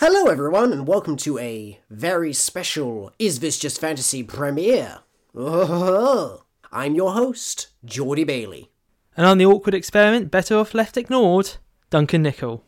Hello, everyone, and welcome to a very special Is This Just Fantasy premiere. Oh, I'm your host, Geordie Bailey. And on the awkward experiment, better off left ignored, Duncan Nickel.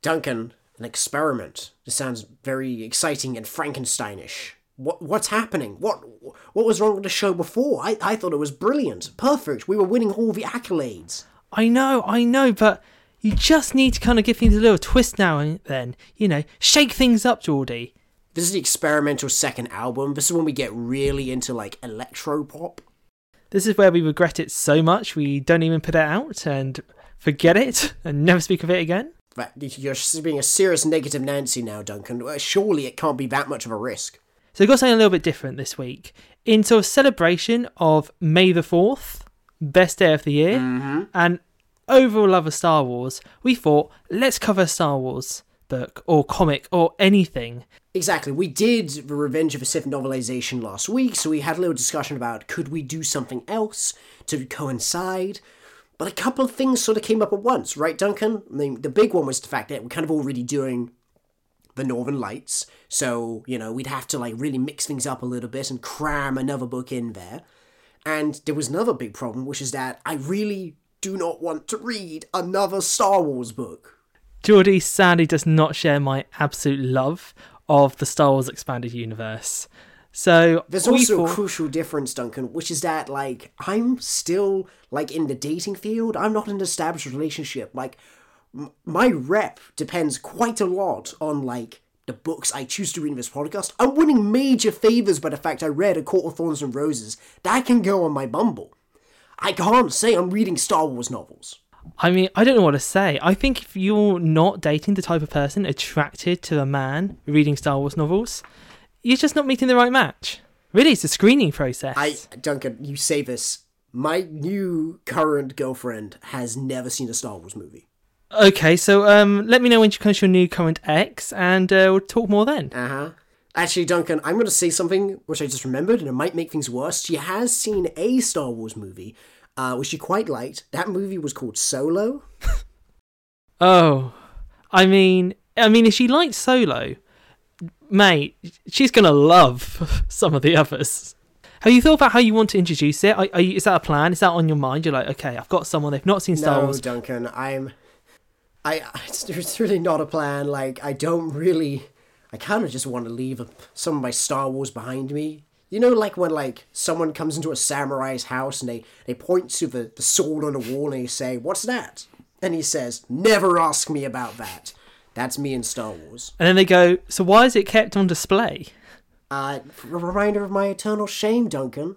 Duncan, an experiment. This sounds very exciting and Frankensteinish. What what's happening? What what was wrong with the show before? I, I thought it was brilliant, perfect. We were winning all the accolades. I know, I know, but you just need to kind of give things a little twist now and then. You know, shake things up, Geordie. This is the experimental second album. This is when we get really into like electro pop. This is where we regret it so much we don't even put it out and forget it and never speak of it again. But you're being a serious negative Nancy now, Duncan. Surely it can't be that much of a risk. So we've got something a little bit different this week. In sort of celebration of May the 4th, best day of the year, mm-hmm. and overall love of Star Wars, we thought, let's cover Star Wars book or comic or anything. Exactly. We did the Revenge of the Sith novelization last week, so we had a little discussion about could we do something else to coincide. But a couple of things sort of came up at once, right, Duncan? I mean, the big one was the fact that we're kind of already doing the Northern Lights, so, you know, we'd have to, like, really mix things up a little bit and cram another book in there. And there was another big problem, which is that I really do not want to read another Star Wars book. Geordie sadly does not share my absolute love of the Star Wars expanded universe. So There's also a crucial difference, Duncan, which is that like I'm still like in the dating field. I'm not in an established relationship. Like m- my rep depends quite a lot on like the books I choose to read in this podcast. I'm winning major favors by the fact I read A Court of Thorns and Roses. That can go on my Bumble. I can't say I'm reading Star Wars novels. I mean, I don't know what to say. I think if you're not dating the type of person attracted to a man reading Star Wars novels, you're just not meeting the right match. Really, it's a screening process. I Duncan, you say this. My new current girlfriend has never seen a Star Wars movie. Okay, so um, let me know when she comes to your new current ex, and uh, we'll talk more then. Uh huh. Actually, Duncan, I'm going to say something which I just remembered, and it might make things worse. She has seen a Star Wars movie, uh, which she quite liked. That movie was called Solo. Oh, I mean, I mean, if she liked Solo, mate, she's gonna love some of the others. Have you thought about how you want to introduce it? Are, are you, is that a plan? Is that on your mind? You're like, okay, I've got someone they've not seen Star no, Wars. Duncan, I'm. I. It's, it's really not a plan. Like, I don't really. I kind of just want to leave some of my Star Wars behind me. You know, like when like someone comes into a samurai's house and they they point to the, the sword on the wall and they say, "What's that?" And he says, "Never ask me about that." That's me in Star Wars. And then they go, so why is it kept on display? Uh, a reminder of my eternal shame, Duncan.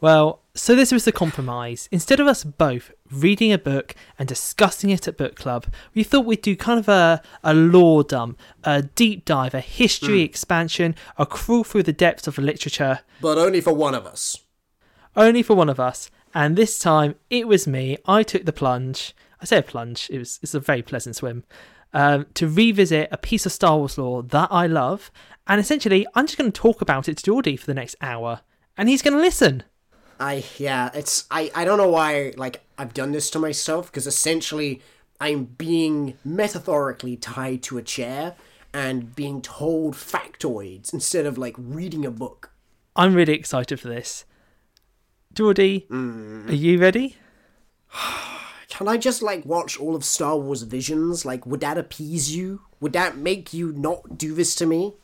Well, so this was the compromise. Instead of us both reading a book and discussing it at book club, we thought we'd do kind of a, a lore dump, a deep dive, a history expansion, a crawl through the depths of the literature, But only for one of us. only for one of us. And this time it was me. I took the plunge. I say a plunge. It was it's a very pleasant swim. Um, to revisit a piece of Star Wars lore that I love, and essentially I'm just going to talk about it to Geordie for the next hour, and he's going to listen. I yeah, it's I I don't know why like I've done this to myself because essentially I'm being metaphorically tied to a chair and being told factoids instead of like reading a book. I'm really excited for this. Geordie, mm. are you ready? Can I just like watch all of Star Wars Visions? Like, would that appease you? Would that make you not do this to me?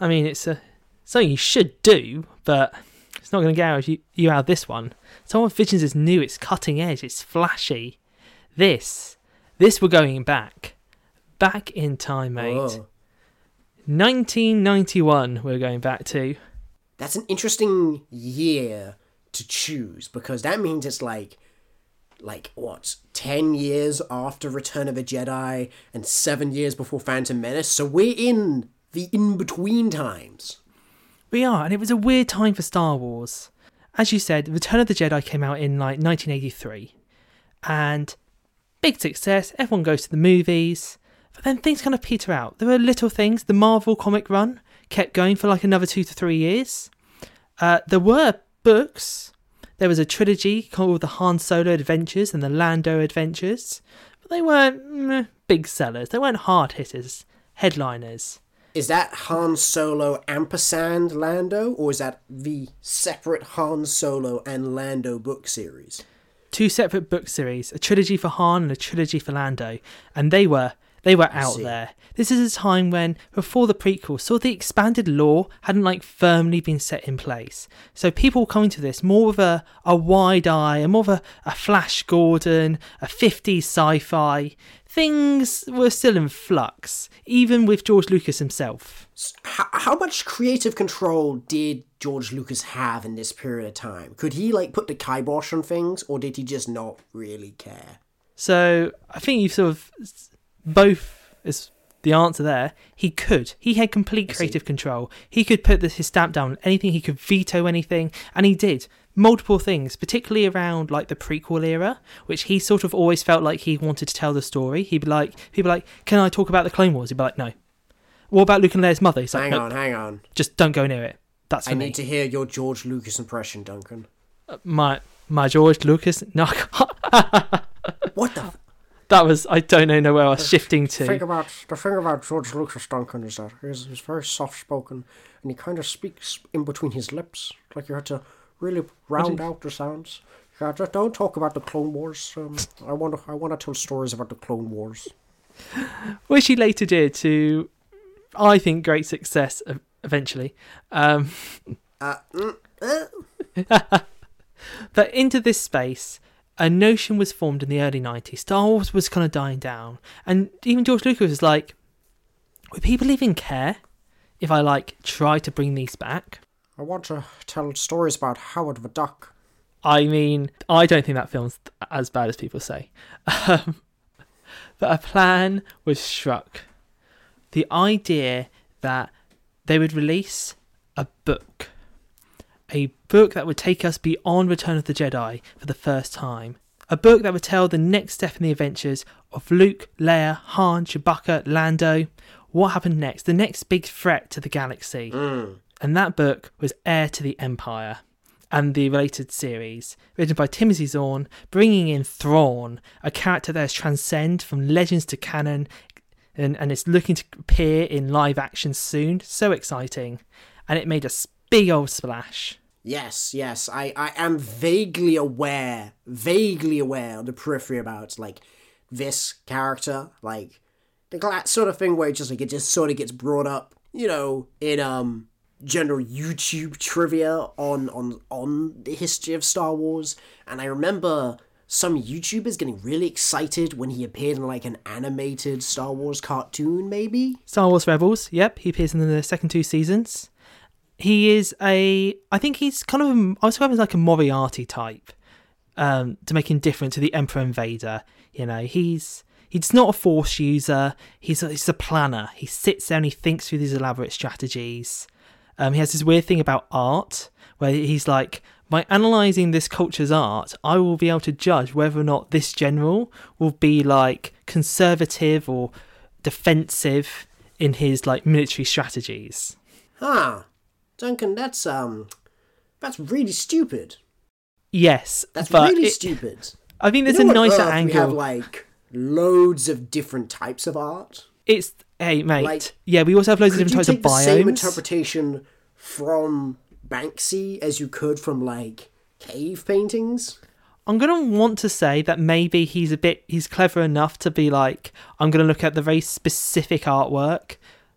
I mean, it's a something you should do, but it's not going to get out of you, you out of this one. Wars Visions is new. It's cutting edge. It's flashy. This, this we're going back, back in time, mate. Oh. 1991. We're going back to. That's an interesting year to choose because that means it's like like what 10 years after return of the jedi and 7 years before phantom menace so we're in the in between times We are, and it was a weird time for Star Wars. As you said, Return of the Jedi came out in like 1983, and big success. Everyone goes to the movies, but then things kind of peter out. There were little things. The Marvel comic run kept going for like another two to three years. Uh, there were books. There was a trilogy called the Han Solo Adventures and the Lando Adventures, but they weren't big sellers. They weren't hard hitters. headliners. Is that Han Solo ampersand Lando, or is that the separate Han Solo and Lando book series? Two separate book series, a trilogy for Han and a trilogy for Lando, and they were they were out there. This is a time when, before the prequel, saw the expanded lore hadn't like firmly been set in place. So people were coming to this more with a, a wide eye, and more of a, a Flash Gordon, a 50s sci-fi. Things were still in flux, even with George Lucas himself. How, how much creative control did George Lucas have in this period of time? Could he like put the kibosh on things, or did he just not really care? So I think you've sort of both is the answer there. He could. He had complete creative control. He could put his stamp down on anything. He could veto anything, and he did multiple things, particularly around like the prequel era, which he sort of always felt like he wanted to tell the story. He'd be like, he'd be like, "Can I talk about the Clone Wars?" He'd be like, "No." What about Luke and Leia's mother? He's like, Hang "No, on, hang on. just don't go near it. That's for I me." need to hear your George Lucas impression, Duncan. Uh, my my George Lucas. No, I can't. What the? F- that was I don't know where I was shifting thing to. about the thing about George Lucas, Duncan, is that he's, he's very soft spoken, and he kind of speaks in between his lips, like you had to really round out the sounds. Yeah, just don't talk about the Clone Wars. Um, I want to I want to tell stories about the Clone Wars. which he later did to, I think, great success eventually. Um, Uh, mm, uh, but into this space, a notion was formed in the early 90s. Star Wars was kind of dying down. And even George Lucas was like, would people even care if I, like, try to bring these back? I want to tell stories about Howard the Duck. I mean, I don't think that film's as bad as people say. Um, but a plan was struck. The idea that they would release a book. A book that would take us beyond Return of the Jedi for the first time. A book that would tell the next step in the adventures of Luke, Leia, Han, Chewbacca, Lando. What happened next? The next big threat to the galaxy. Mm. And that book was Heir to the Empire and the related series, written by Timothy Zahn, bringing in Thrawn, a character that has transcended from legends to canon, and, and it's looking to appear in live action soon. So exciting. And it made a s- big old splash. Yes, yes, I, I am vaguely aware, vaguely aware on the periphery about like this character, like the sort of thing where it just like it just sort of gets brought up, you know, in um general YouTube trivia on on on the history of Star Wars, and I remember some YouTubers getting really excited when he appeared in like an animated Star Wars cartoon, maybe. Star Wars Rebels, yep, he appears in the second two seasons. He is a, I think he's kind of, a, I was him as like a Moriarty type, um, to make him different to the Emperor and Vader You know, he's he's not a Force user. He's a, he's a planner. He sits there and he thinks through these elaborate strategies. Um, he has this weird thing about art where he's like, by analyzing this culture's art, I will be able to judge whether or not this general will be like conservative or defensive in his like military strategies. Huh. Duncan, that's um that's really stupid. Yes, That's really it- stupid. I think there's You know a nicer angle. We have like loads of different types of art. It's hey mate, Like, yeah, we also have loads of different types of the same interpretation from Banksy as you could from like cave paintings? I'm gonna want to say that maybe he's a bit he's clever enough to be like I'm gonna look at the very specific artwork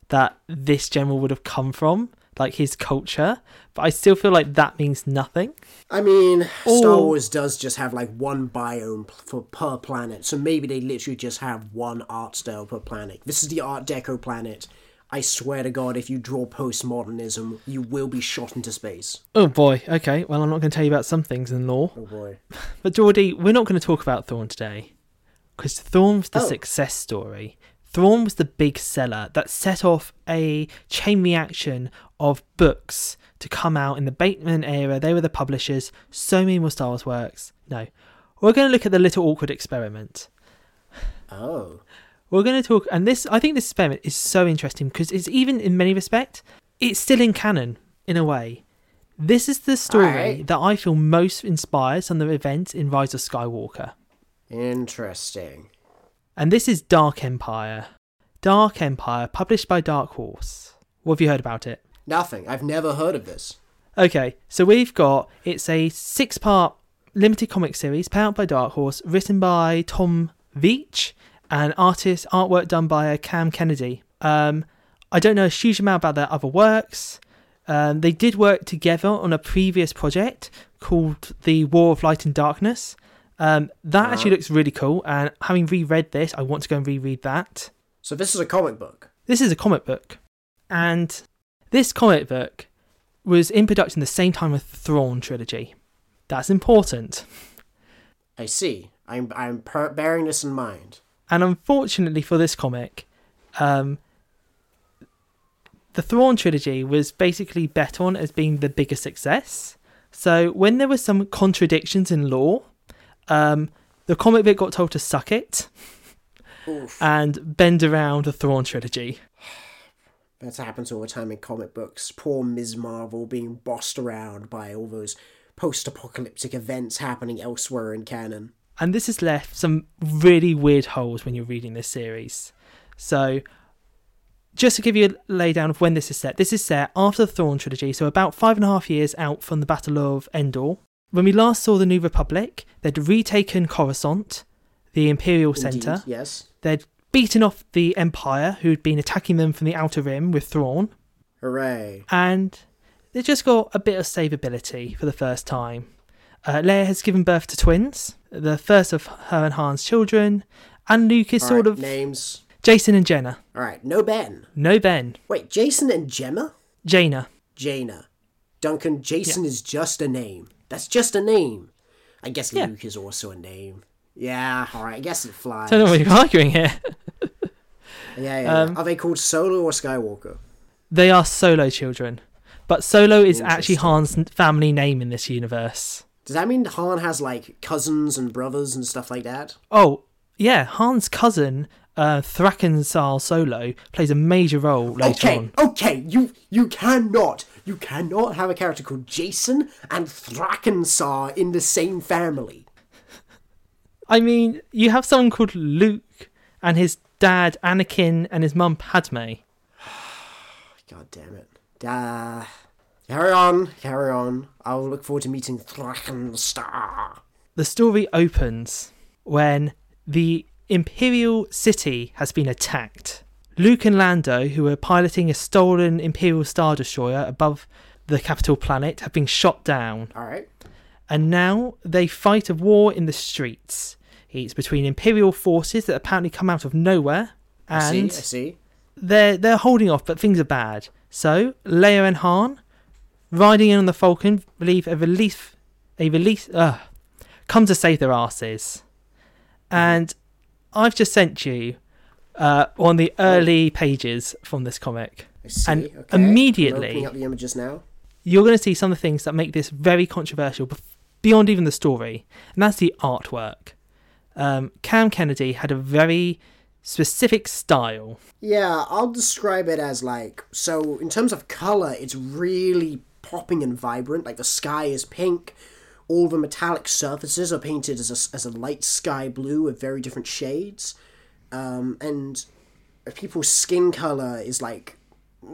that this general would have come from, like his culture. But I still feel like that means nothing. I mean, Star Wars does just have like one biome for per planet, so maybe they literally just have one art style per planet. This is the Art Deco planet. I swear to God, if you draw postmodernism, you will be shot into space. Oh boy, okay. Well, I'm not going to tell you about some things in lore. Oh boy. But Geordie, we're not going to talk about Thrawn today because Thrawn's the Oh. success story. Thrawn was the big seller that set off a chain reaction of books to come out in the Bantam era. They were the publishers. So many more Star Wars works. No, we're going to look at the little awkward experiment. Oh. We're going to talk, and this I think this experiment is so interesting because it's even in many respects, it's still in canon in a way. This is the story Alright. that I feel most inspires from the event in Rise of Skywalker. Interesting. And this is Dark Empire. Dark Empire, published by Dark Horse. What have you heard about it? Nothing. I've never heard of this. Okay, so we've got it's a six part limited comic series out by Dark Horse, written by Tom Veitch, and artist artwork done by uh, Cam Kennedy. Um, I don't know a huge amount about their other works. Um, they did work together on a previous project called The War of Light and Darkness. Um, that actually looks really cool, and having reread this, I want to go and reread that. So this is a comic book. This is a comic book, and this comic book was in production the same time as the Thrawn trilogy. That's important. I see. I'm I'm per- bearing this in mind. And unfortunately for this comic, um, the Thrawn trilogy was basically bet on as being the bigger success. So when there were some contradictions in lore, um, the comic book got told to suck it Oof. and bend around the Thrawn trilogy. That happens all the time in comic books. Poor Ms. Marvel being bossed around by all those post-apocalyptic events happening elsewhere in canon. and this has left some really weird holes when you're reading this series. So, just to give you a laydown of when this is set, this is set after the Thrawn trilogy, so about five and a half years out from the Battle of Endor. When we last saw the New Republic, they'd retaken Coruscant, the Imperial Indeed, Centre. Yes. They'd beaten off the Empire, who'd been attacking them from the Outer Rim with Thrawn, Hooray. and they just got a bit of savability for the first time. Uh, Leia has given birth to twins, the first of her and Han's children, and Luke is All sort right, of names. Jason and Jenna. All right, no Ben. No Ben. Wait, Jason and Gemma? Jaina. Jaina. Duncan, Jason is just a name. That's just a name. I guess Yeah. Luke is also a name. Yeah, all right. I guess it flies. I don't know what you're arguing here. Yeah, yeah. Um, Are they called Solo or Skywalker? They are Solo children, but Solo is actually Han's family name in this universe. Does that mean Han has like cousins and brothers and stuff like that? Oh, yeah, Han's cousin, uh, Thrackan Sal-Solo, plays a major role later okay, on. okay. You you cannot you cannot have a character called Jason and Thrakensar in the same family. I mean, you have someone called Luke and his dad Anakin and his mum Padme. God damn it. Uh, carry on, carry on. I'll look forward to meeting Thrakensar. The story opens when the Imperial city has been attacked. Luke and Lando, who were piloting a stolen Imperial Star Destroyer above the capital planet, have been shot down, All right. and now they fight a war in the streets. It's between Imperial forces that apparently come out of nowhere, I and see. I see. they're they're holding off, but things are bad. So Leia and Han, riding in on the Falcon, believe a relief, a release, uh, come to save their asses. And I've just sent you uh, on the early pages from this comic. I see. And okay. I'm immediately- up the images now. You're going to see some of the things that make this very controversial, beyond even the story, and that's the artwork. Um, Cam Kennedy had a very specific style. Yeah, I'll describe it as like so in terms of color, it's really popping and vibrant. Like the sky is pink, all the metallic surfaces are painted as a, as a light sky blue with very different shades, um, and people's skin color is like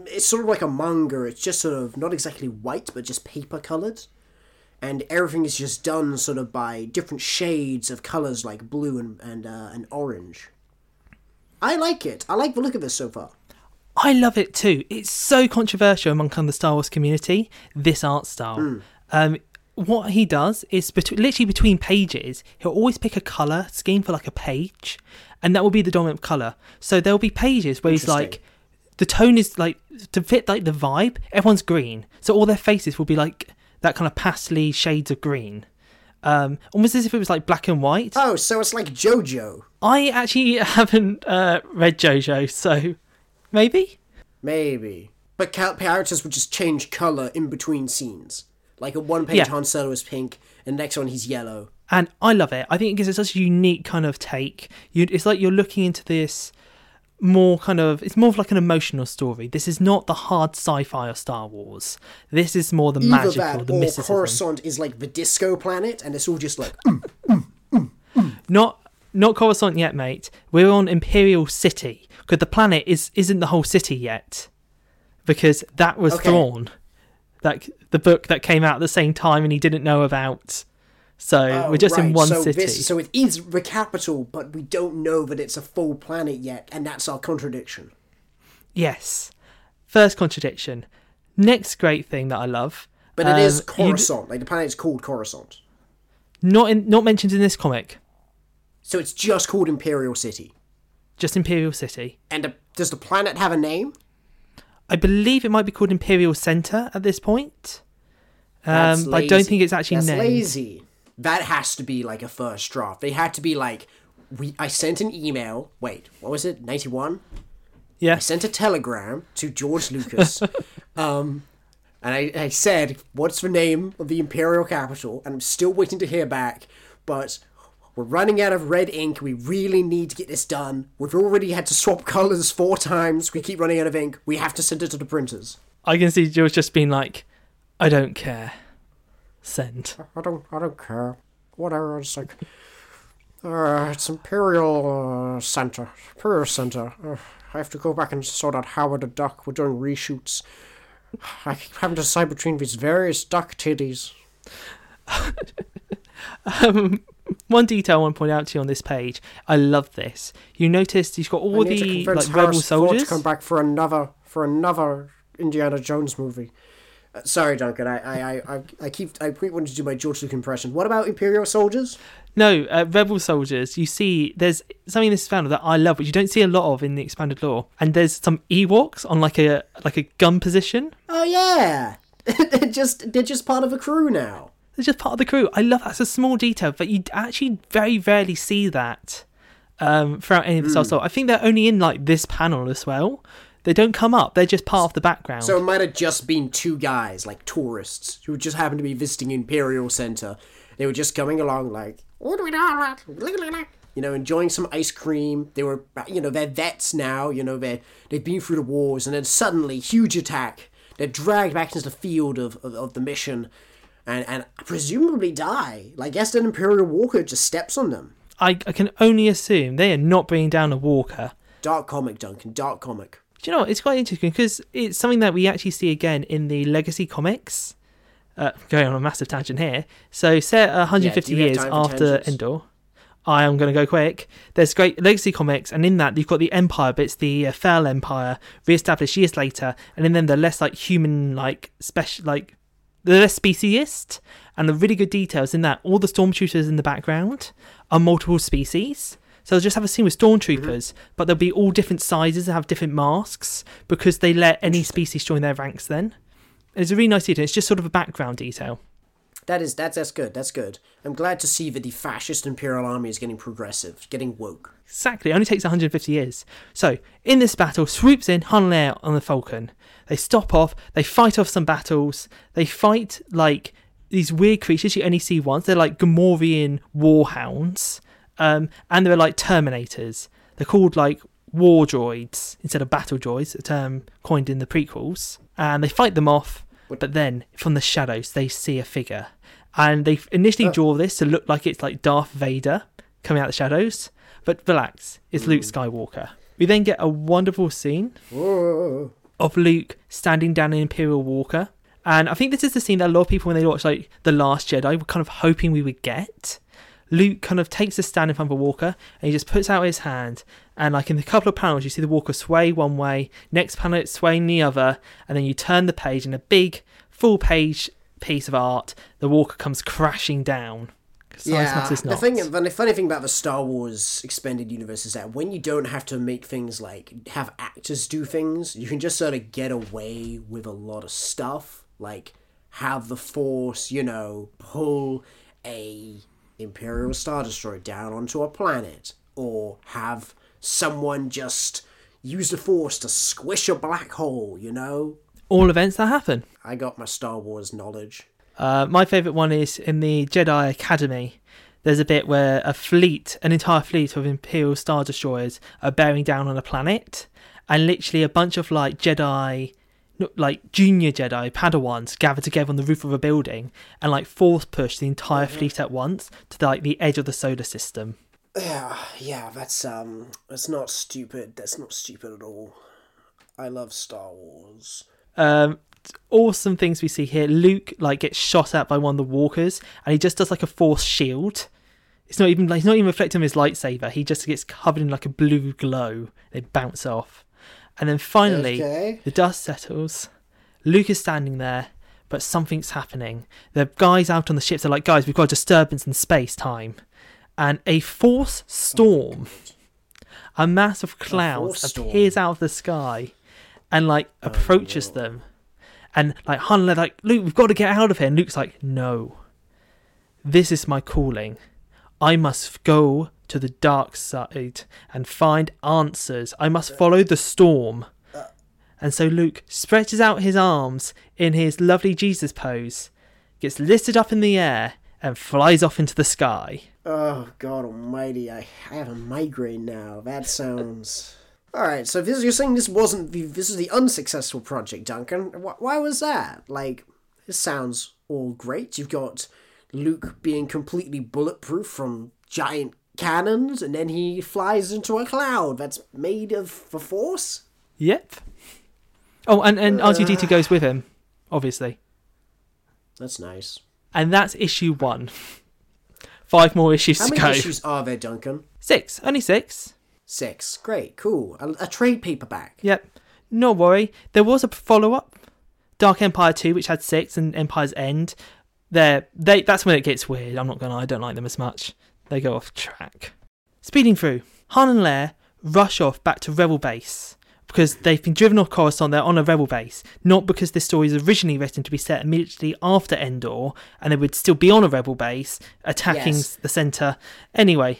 it's sort of like a manga. It's just sort of not exactly white, but just paper colored. And everything is just done sort of by different shades of colors like blue and and, uh, and orange. I like it. I like the look of this so far. I love it too. It's so controversial among kind of the Star Wars community. This art style. Um, what he does is bet- literally between pages, he'll always pick a color scheme for like a page, and that will be the dominant color. So there'll be pages where he's like, the tone is like to fit like the vibe. Everyone's green, so all their faces will be like that kind of pastely shades of green. Um, almost as if it was like black and white. Oh, so it's like JoJo. I actually haven't uh, read JoJo, so maybe. Maybe. But characters would just change color in between scenes. Like at one page, Yeah. Han Solo is pink, and the next one he's yellow. and I love it. I think it gives it such a unique kind of take. You, it's like you're looking into this more kind of. It's more of like an emotional story. This is not the hard sci-fi of Star Wars. This is more the Either magical, that the or mysticism. Coruscant is like the disco planet, and it's all just like. Mm, mm, mm, not not Coruscant yet, mate. We're on Imperial City. because the planet is isn't the whole city yet, because that was Okay. Thrawn, like the book that came out at the same time and he didn't know about. So Oh, we're just in one so city. This, so it is the capital, but we don't know that it's a full planet yet, and that's our contradiction. Yes. First contradiction. Next great thing that I love. But it is um, Coruscant. like the planet's called Coruscant. not in, not mentioned in this comic. So it's just called Imperial City. Just Imperial City. And uh, does the planet have a name? I believe it might be called Imperial Center at this point. Um, I don't think it's actually That's named. lazy. That has to be like a first draft. They had to be like, we. I sent an email. Wait, what was it? Ninety one. Yeah. I sent a telegram to George Lucas, um, and I, I said, "What's the name of the imperial capital?" And I'm still waiting to hear back, but we're running out of red ink. We really need to get this done. We've already had to swap colors four times. We keep running out of ink. We have to send it to the printers. I can see George just being like, I don't care. Send. I don't. I don't care. Whatever. It's like. Uh, it's Imperial uh, Center. Imperial Center. Uh, I have to go back and sort out Howard the Duck. We're doing reshoots. I keep having to decide between these various duck titties. Um, one detail I want to point out to you on this page. I love this. You notice he's got all I the like rebel Harrison Ford soldiers. to come back for another for another Indiana Jones movie. Uh, sorry, Duncan. I, I, I, I- I keep I keep wanting to do my George Lucas impression. What about Imperial soldiers? No, uh, rebel soldiers. You see, there's something in this found that I love, which you don't see a lot of in the expanded lore. And there's some Ewoks on like a like a gun position. Oh yeah, they're just they're just part of a crew now. They're just part of the crew. I love that's a small detail, but you actually very rarely see that um, throughout any of the. Star Wars. I think they're only in like this panel as well. They don't come up. They're just part of the background. So it might have just been two guys, like tourists, who just happened to be visiting Imperial Center. They were just coming along, like, you know, enjoying some ice cream. They were, you know, they're vets now. You know, they they've been through the wars, and then suddenly, huge attack. They're dragged back into the field of, of, of the mission, and and presumably die. Like, an Imperial Walker just steps on them. I, I can only assume they are not bringing down a walker. Dark comic, Duncan. Dark comic. Do you know what? It's quite interesting because it's something that we actually see again in the Legacy comics. Uh, going on a massive tangent here. So, set 150 do we have years after tangents? Endor, I am going to go quick. There's great Legacy comics, and in that you've got the Empire, but it's the uh, Fel Empire re-established years later, and then the less like human, like special, like the less speciesist, and the really good details in that all the stormtroopers in the background are multiple species. So they'll just have a scene with stormtroopers, Mm-hmm. but they'll be all different sizes and have different masks because they let any species join their ranks. Then it's a really nice detail. It's just sort of a background detail. That is that's that's good. That's good. I'm glad to see that the fascist Imperial Army is getting progressive, getting woke. Exactly. It only takes 150 years. So, in this battle, swoops in Han Leia on the Falcon. They stop off, they fight off some battles, they fight like these weird creatures you only see once. They're like Gamorrean warhounds, um, and they're like Terminators. They're called like war droids instead of battle droids, a term coined in the prequels. And they fight them off, but then from the shadows, they see a figure. And they initially draw this to look like it's like Darth Vader coming out of the shadows. But relax, it's Luke hmm. Skywalker. We then get a wonderful scene Whoa. of Luke standing down an Imperial Walker. And I think this is the scene that a lot of people, when they watch like The Last Jedi, were kind of hoping we would get. Luke kind of takes a stand in front of a walker and he just puts out his hand. And like in a couple of panels, you see the walker sway one way, next panel it's swaying the other, and then you turn the page and a big full page piece of art, the walker comes crashing down. Size Yeah, matters the thing, the funny thing about the Star Wars expanded universe is that when you don't have to make things like have actors do things, you can just sort of get away with a lot of stuff, like have the Force, you know, pull a Imperial Star Destroyer down onto a planet, or have someone just use the Force to squish a black hole, you know. All events that happen. I got my Star Wars knowledge. Uh, my favourite one is in the Jedi Academy. There's a bit where a fleet, an entire fleet of Imperial Star Destroyers, are bearing down on a planet, and literally a bunch of like Jedi, like junior Jedi Padawans, gather together on the roof of a building and like force push the entire fleet at once to like the edge of the solar system. Yeah, yeah, that's um, that's not stupid. That's not stupid at all. I love Star Wars. Um, awesome things we see here. Luke like gets shot at by one of the walkers, and he just does like a force shield. It's not even like he's not even reflecting his lightsaber. He just gets covered in like a blue glow. They bounce off, and then finally Okay. the dust settles. Luke is standing there, but something's happening. The guys out on the ships are like, guys, we've got a disturbance in space time, and a force oh storm, a mass of clouds force storm. appears out of the sky, and like oh, approaches them, and like Han like, Luke, we've got to get out of here. And Luke's like, no, this is my calling. I must go to the dark side and find answers. I must follow the storm. And so Luke stretches out his arms in his lovely Jesus pose, gets lifted up in the air, and flies off into the sky. Oh God Almighty! I have a migraine now. That sounds. All right, so this, you're saying this wasn't the this is the unsuccessful project, Duncan? Why, why was that? Like, this sounds all great. You've got Luke being completely bulletproof from giant cannons, and then he flies into a cloud that's made of the Force. Yep. Oh, and, and uh. R2D2 goes with him, obviously. That's nice. And that's issue one. Five more issues How to many issues are there, Duncan? Six. Only six. Six. Great, cool. A, a trade paperback. Yep. No worry. There was a follow up, Dark Empire 2, which had six, and Empire's End. There, they. That's when it gets weird. I'm not gonna. I don't like them as much. They go off track. Speeding through, Han and Leia rush off back to Rebel Base because they've been driven off Coruscant. They're on a Rebel Base, not because this story is originally written to be set immediately after Endor, and they would still be on a Rebel Base attacking Yes. the center. Anyway,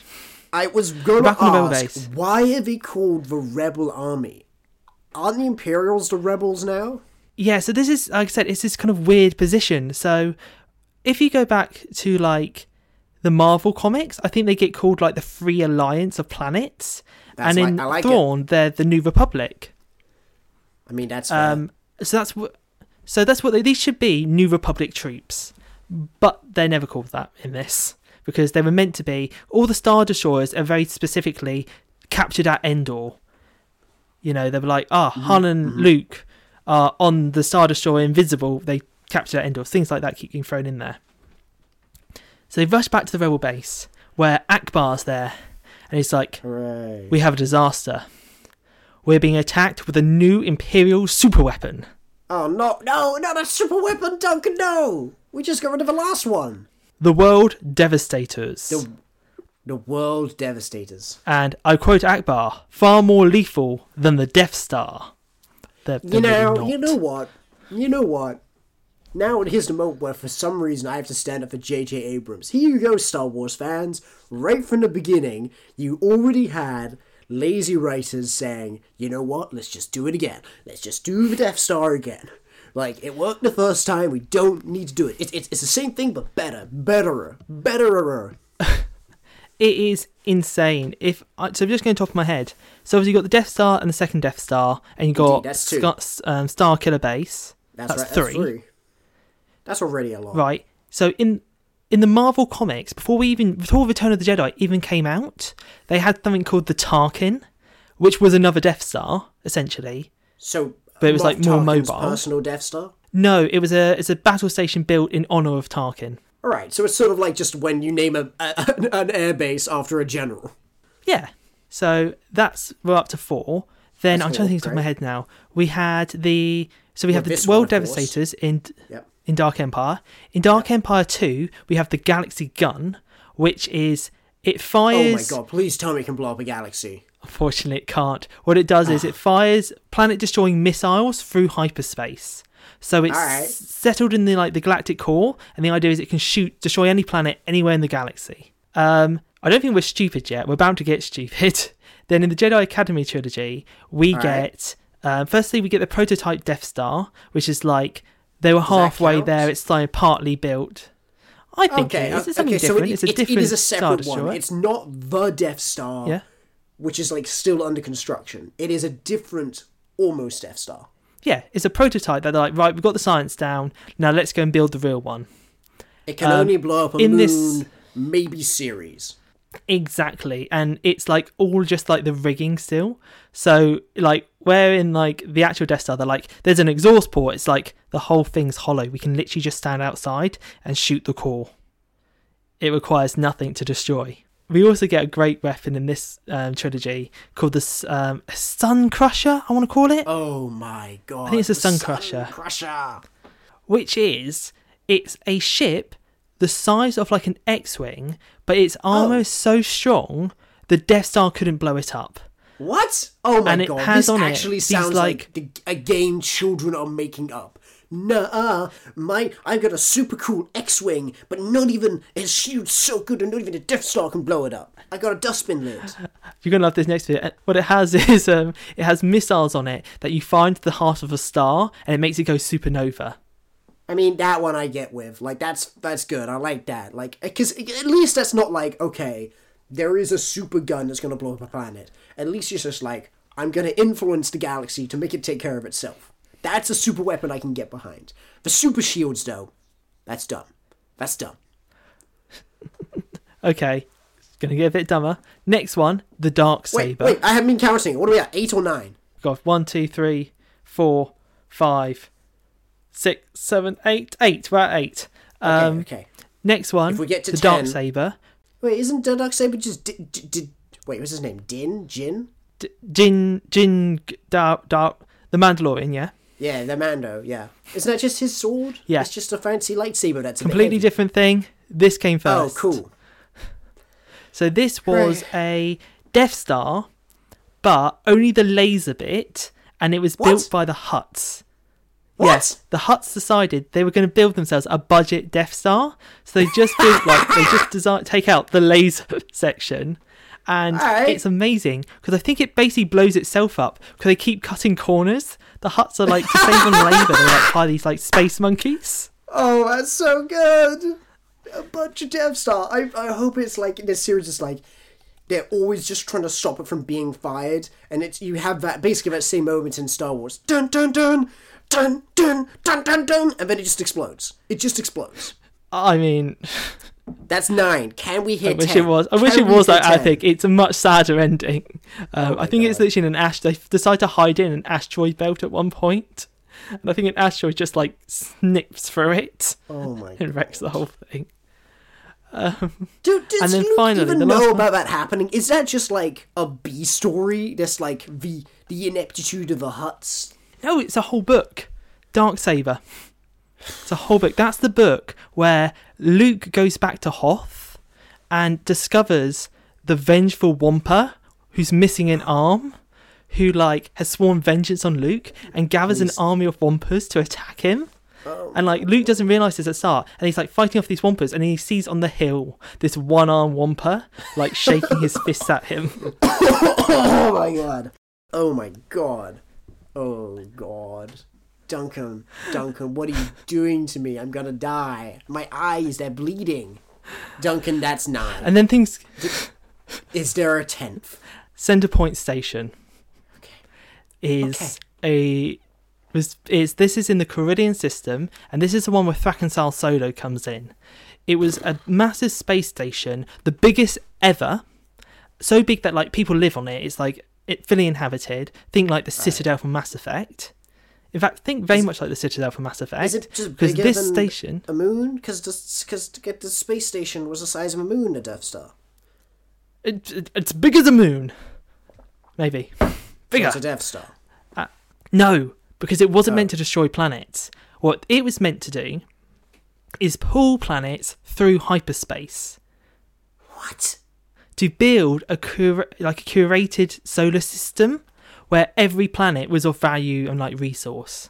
I was going to Back on ask, base. why are they called the Rebel Army? Aren't the Imperials the rebels now? yeah so this is like i said it's this kind of weird position so if you go back to like the marvel comics i think they get called like the free alliance of planets That's and like- in like it. they're the new republic I mean, that's fair. um so that's what so that's what they, these should be new republic troops but they're never called that in this because they were meant to be. All the star destroyers are very specifically captured at endor. You know they were like ah Mm-hmm, han and luke are on the star destroyer invisible. They captured at endor. Things like that keep getting thrown in there. So they rush back to the rebel base where Ackbar's there and he's like Hooray. we have a disaster. We're being attacked with a new imperial superweapon. Oh, no, no, not a super weapon, Duncan, no! We just got rid of the last one. The world devastators The, the World Devastators. and i quote Ackbar far more lethal than the death star They're- You they're know, really you know what? You know what? Now here's the moment where, for some reason, I have to stand up for J.J. Abrams. Here you go, Star Wars fans. Right from the beginning, you already had lazy writers saying, "You know what? Let's just do it again. Let's just do the Death Star again." Like it worked the first time. We don't need to do it. It's it's, it's the same thing, but better, betterer, betterer. it is insane. If I- so, I'm just going to top of my head. So, obviously, you got the Death Star and the second Death Star, and you got Indeed, that's two. Scar- um, Star Killer Base. That's, That's right. three. That's three. That's already a lot. Right. So in in the Marvel comics, before we even before Return of the Jedi even came out, they had something called the Tarkin, which was another Death Star essentially. So, But it was, like, more Tarkin's mobile. Personal Death Star. No, it was a it's a battle station built in honor of Tarkin. All right, so it's sort of like just when you name a, a an airbase after a general. Yeah. So that's we're up to four. Then That's I'm trying to think four, off my head now. We had the so we have the World one, of course. Devastators in Yep. in Dark Empire. In Dark Empire Two, we have the Galaxy Gun, which is it fires. Oh my god! Please tell me it can blow up a galaxy. Unfortunately, it can't. What it does is it fires planet-destroying missiles through hyperspace. So it's Alright. settled in the like the galactic core, and the idea is it can shoot, destroy any planet anywhere in the galaxy. Um, I don't think we're stupid yet. We're bound to get stupid. then in the Jedi Academy trilogy, we Alright. get um, firstly we get the prototype Death Star, which is like they were halfway there. It's like partly built. I think Okay, it is. It's something okay, so different. it, it's a it- different it is a separate one. It's not the Death Star, yeah. which is like still under construction. It is a different, almost Death Star. yeah, it's a prototype that they're like, right, we've got the science down. Now let's go and build the real one. It can Um, only blow up a in moon, this- maybe series. Exactly, and it's like all just like the rigging still. So like where in like the actual Death Star, they're like there's an exhaust port. It's like the whole thing's hollow. We can literally just stand outside and shoot the core. It requires nothing to destroy. We also get a great weapon in this um, trilogy called the um, Sun Crusher. I want to call it, Oh my god. I think it's a the Sun Crusher. Crusher. which is it's a ship the size of like an X-wing, but its armor Oh. is so strong the Death Star couldn't blow it up. What? Oh my And it god. this actually sounds like, like- a game children are making up. Nuh-uh. My I've got a super cool X-Wing, but not even his shield's so good and not even a Death Star can blow it up. I got a dustbin lid. You're gonna love this next bit. What it has is um, it has missiles on it that you find the heart of a star, and it makes it go supernova. I mean, that one I get with. Like, that's that's good. I like that. Like, because at least that's not like, okay, there is a super gun that's gonna blow up a planet. At least it's just like, I'm gonna influence the galaxy to make it take care of itself. That's a super weapon I can get behind. The super shields, though, that's dumb. That's dumb. Okay, it's gonna get a bit dumber. Next one, the dark Wait, saber. wait, I haven't been counting. What are we at? Eight or nine? Got one, two, three, four, five, six, seven, eight, eight. We're at eight. Okay, Um, okay. Next one, If we get to the dark saber. Wait, isn't the Dark Saber just di- di- di- wait? What's his name? Din? Jin? D- Jin Jin da, da, the Mandalorian, yeah. Yeah, the Mando. Yeah, isn't that just his sword? Yeah. it's just a fancy lightsaber. That's a Completely different thing. This came first. Oh, cool. So this was a Death Star, but only the laser bit, and it was What? built by the Hutts. What? Yes, the Hutts decided they were going to build themselves a budget Death Star, so they just built like they just design take out the laser section, and Alright. it's amazing because I think it basically blows itself up because they keep cutting corners. The Hutts are like to save on labour, they like hire these like space monkeys. Oh, that's so good. A bunch of Death Star. I I hope it's like this series is like they're always just trying to stop it from being fired, and it's you have that basically that same moment in Star Wars. Dun dun dun. Dun dun dun dun dun, and then it just explodes. It just explodes. I mean, That's nine. Can we hit? I wish 10? it was. I wish it was like I think it's a much sadder ending. Um, Oh I think it's literally in an ash. They decide to hide in an asteroid belt at one point, and I think an asteroid just like snips through it Oh my. and wrecks the whole thing. Dude, does And then Luke finally, even the know one- about that happening? Is that just like a B story? That's like the the ineptitude of the Hutts. No, it's a whole book. Dark Saber. It's a whole book. That's the book where Luke goes back to Hoth and discovers the vengeful Wampa who's missing an arm, who like has sworn vengeance on Luke and gathers an army of Wampas to attack him. Oh. And like Luke doesn't realize this at the start, and he's like fighting off these Wampas, and he sees on the hill this one-armed Wampa like shaking his fists at him. oh my god. Oh my god. Oh god. Duncan, Duncan, what are you doing to me? I'm gonna die. My eyes, they're bleeding. Duncan, that's nine. And then things Is there a tenth? Center Point Station Okay. is a was is this is in the Ceridian system, and this is the one where Thrackan Sal-Solo comes in. It was a massive space station, the biggest ever, so big that like people live on it. It's like it fully inhabited. Think like the Citadel from Mass Effect. In fact, think very much like the Citadel from Mass Effect. Is it just because bigger this station a moon? Because because to get the space station was the size of a moon, a Death Star. it, it- it's bigger than a moon, maybe So bigger. It's a Death Star. Uh, no, because it wasn't Oh. meant to destroy planets. What it was meant to do is pull planets through hyperspace What? To build a cura- like a curated solar system where every planet was of value and like resource.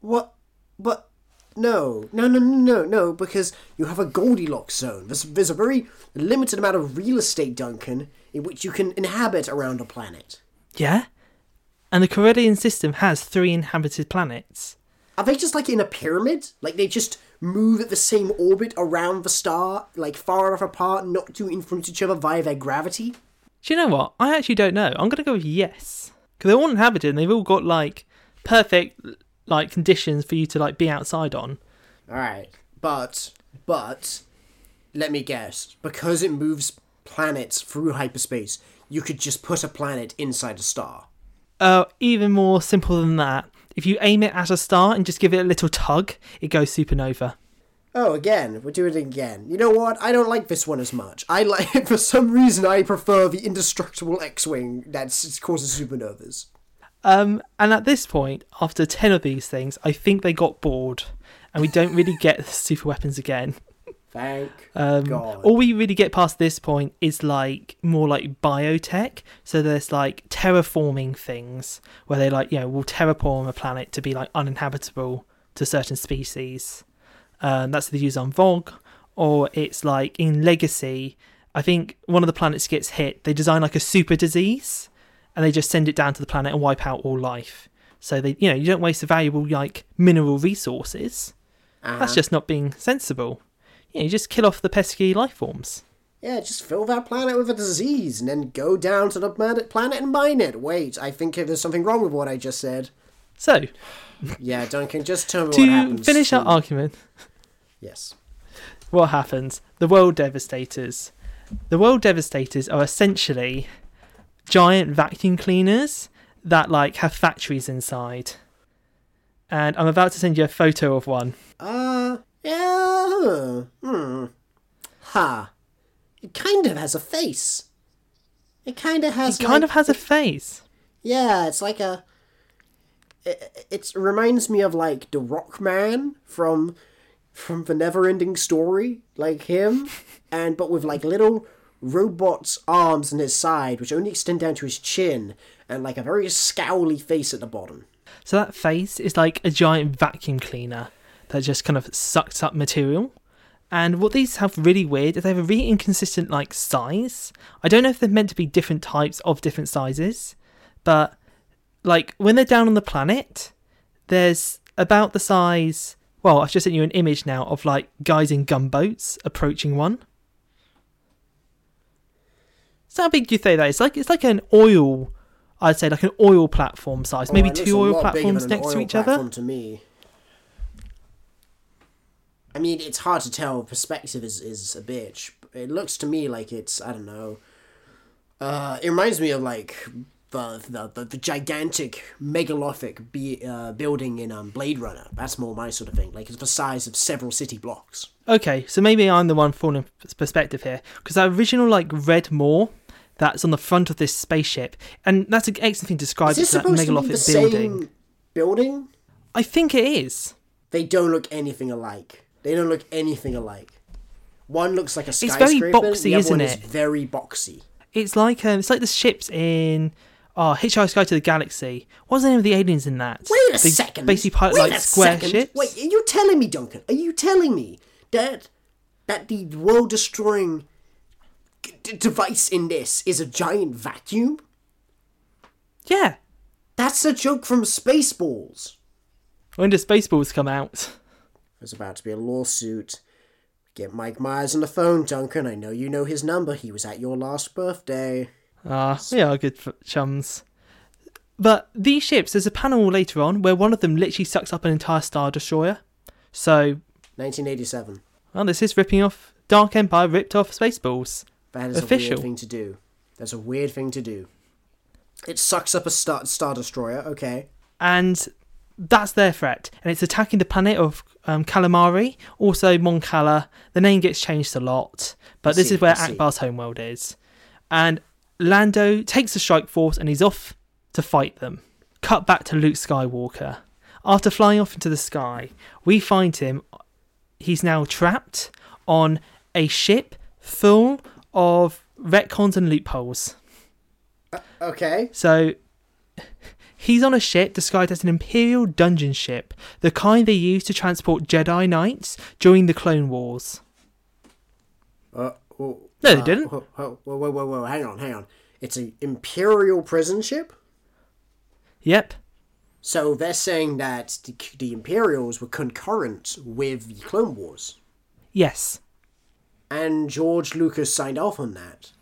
What? But no, no, no, no, no, no. Because you have a Goldilocks zone. There's there's a very limited amount of real estate, Duncan, in which you can inhabit around a planet. Yeah? And the Ceridian system has three inhabited planets. Are they just like in a pyramid? Like they just move at the same orbit around the star, like far enough apart, not to influence each other via their gravity? Do you know what? I actually don't know. I'm going to go with yes. Because they're all inhabited and they've all got like perfect like conditions for you to like be outside on. All right, but but let me guess. Because it moves planets through hyperspace, you could just put a planet inside a star. Uh, even more simple than that. If you aim it at a star and just give it a little tug, it goes supernova. Oh, again, we're doing it again. You know what? I don't like this one as much. I like, for some reason, I prefer the indestructible X-wing that causes supernovas. Um, and at this point, after 10 of these things, I think they got bored and we don't really get super weapons again. Thank Um, God. all we really get past this point is like more like biotech. So there's like terraforming things where they like, you know, will terraform a planet to be like uninhabitable to certain species. Um, that's the use on Vogue. Or it's like in Legacy, I think one of the planets gets hit. They design like a super disease and they just send it down to the planet and wipe out all life. So they, you know, you don't waste the valuable like mineral resources. That's Uh-huh. just not being sensible. You, know, you just kill off the pesky life forms. Yeah, just fill that planet with a disease and then go down to the planet, planet and mine it. Wait, I think there's something wrong with what I just said. So, Yeah, Duncan, just tell me what to happens. finish our argument, Yes. what happens? The World Devastators. The World Devastators are essentially giant vacuum cleaners that like have factories inside. And I'm about to send you a photo of one. Uh, yeah. Hmm. Ha. It kind of has a face. It kind of has. It kind like- of has a face. Yeah, it's like a. It, it reminds me of like the Rockman from from the Never-Ending Story, like him, and but with like little robot's arms on his side, which only extend down to his chin, and like a very scowly face at the bottom. So that face is like a giant vacuum cleaner that just kind of sucks up material. And what these have really weird is they have a really inconsistent like size. I don't know if they're meant to be different types of different sizes, but like when they're down on the planet, there's about the size. Well, I've just sent you an image now of like guys in gunboats approaching one. So how big do you say that is? Like it's like an oil. I'd say like an oil platform size, oh, maybe Oh, it two oil platforms next to oil each other. To me, I mean, it's hard to tell. Perspective is is a bitch. It looks to me like it's I don't know. Uh, it reminds me of like the the, the, the gigantic megalithic be, uh, building in um, Blade Runner. That's more my sort of thing. Like it's the size of several city blocks. Okay, so maybe I'm the one falling in perspective here because that original like red Moor that's on the front of this spaceship, and that's an excellent thing to describe Is this it to that supposed to be the megalithic building. same building? I think it is. They don't look anything alike. They don't look anything alike. One looks like a skyscraper. It's very boxy, the other isn't one is it? very boxy. It's like um, it's like the ships in oh Hitchhiker's Guide to the Galaxy. What's the name of the aliens in that? Wait a they second. Basically, pilot Wait like square second. ships. Wait, are you telling me, Duncan? Are you telling me that that the world-destroying d- device in this is a giant vacuum? Yeah. That's a joke from Spaceballs. When do Spaceballs come out? There's about to be a lawsuit. Get Mike Myers on the phone, Duncan. I know you know his number. He was at your last birthday. Ah, we are good chums. But these ships, there's a panel later on where one of them literally sucks up an entire star destroyer. So 1987. Well, this is ripping off Dark Empire ripped off Spaceballs. That is Official. a weird thing to do. That's a weird thing to do. It sucks up a star, star destroyer. Okay. And that's their threat. And it's attacking the planet of um, Calamari, also Mon Cala. The name gets changed a lot, but this see, is where. Ackbar's homeworld is. And Lando takes the strike force and he's off to fight them. Cut back to Luke Skywalker. After flying off into the sky, we find him. He's now trapped on a ship full of retcons and loopholes. Okay. So he's on a ship disguised as an Imperial dungeon ship, the kind they used to transport Jedi Knights during the Clone Wars. Uh, oh, No, they uh, didn't. Whoa, whoa, whoa, whoa, whoa, hang on, hang on. It's an Imperial prison ship? Yep. So they're saying that the, the Imperials were concurrent with the Clone Wars. Yes. And George Lucas signed off on that.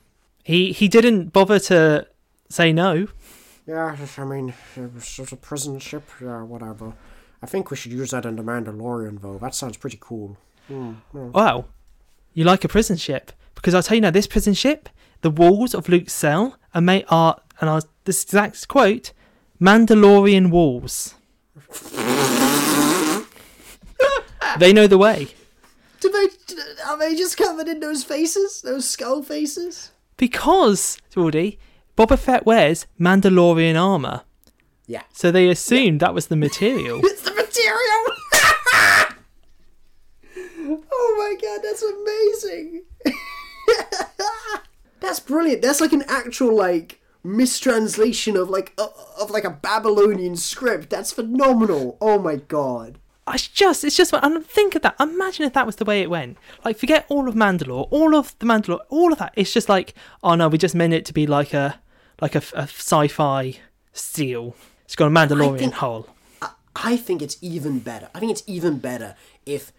He he didn't bother to say no. Yeah, I mean, it was sort of prison ship, yeah, whatever. I think we should use that in The Mandalorian, though. That sounds pretty cool. Hmm, hmm. Wow. You like a prison ship? Because I'll tell you now, this prison ship, the walls of Luke's cell are made are, and I this exact quote, Mandalorian walls. they know the way. Do they, are they just covered in those faces? Those skull faces? Because, Geordie, Boba Fett wears Mandalorian armour. Yeah. So they assumed that was the material. It's the material! oh my god, that's amazing! that's brilliant. That's like an actual, like, mistranslation of, like, uh, of, like, a Babylonian script. That's phenomenal. Oh my god. It's just, it's just, and think of that. Imagine if that was the way it went. Like, forget all of Mandalore, all of the Mandalore, all of that. It's just like, oh no, we just meant it to be like a, like a, a sci-fi steel. It's got a Mandalorian think- hull. I think it's even better. I think it's even better if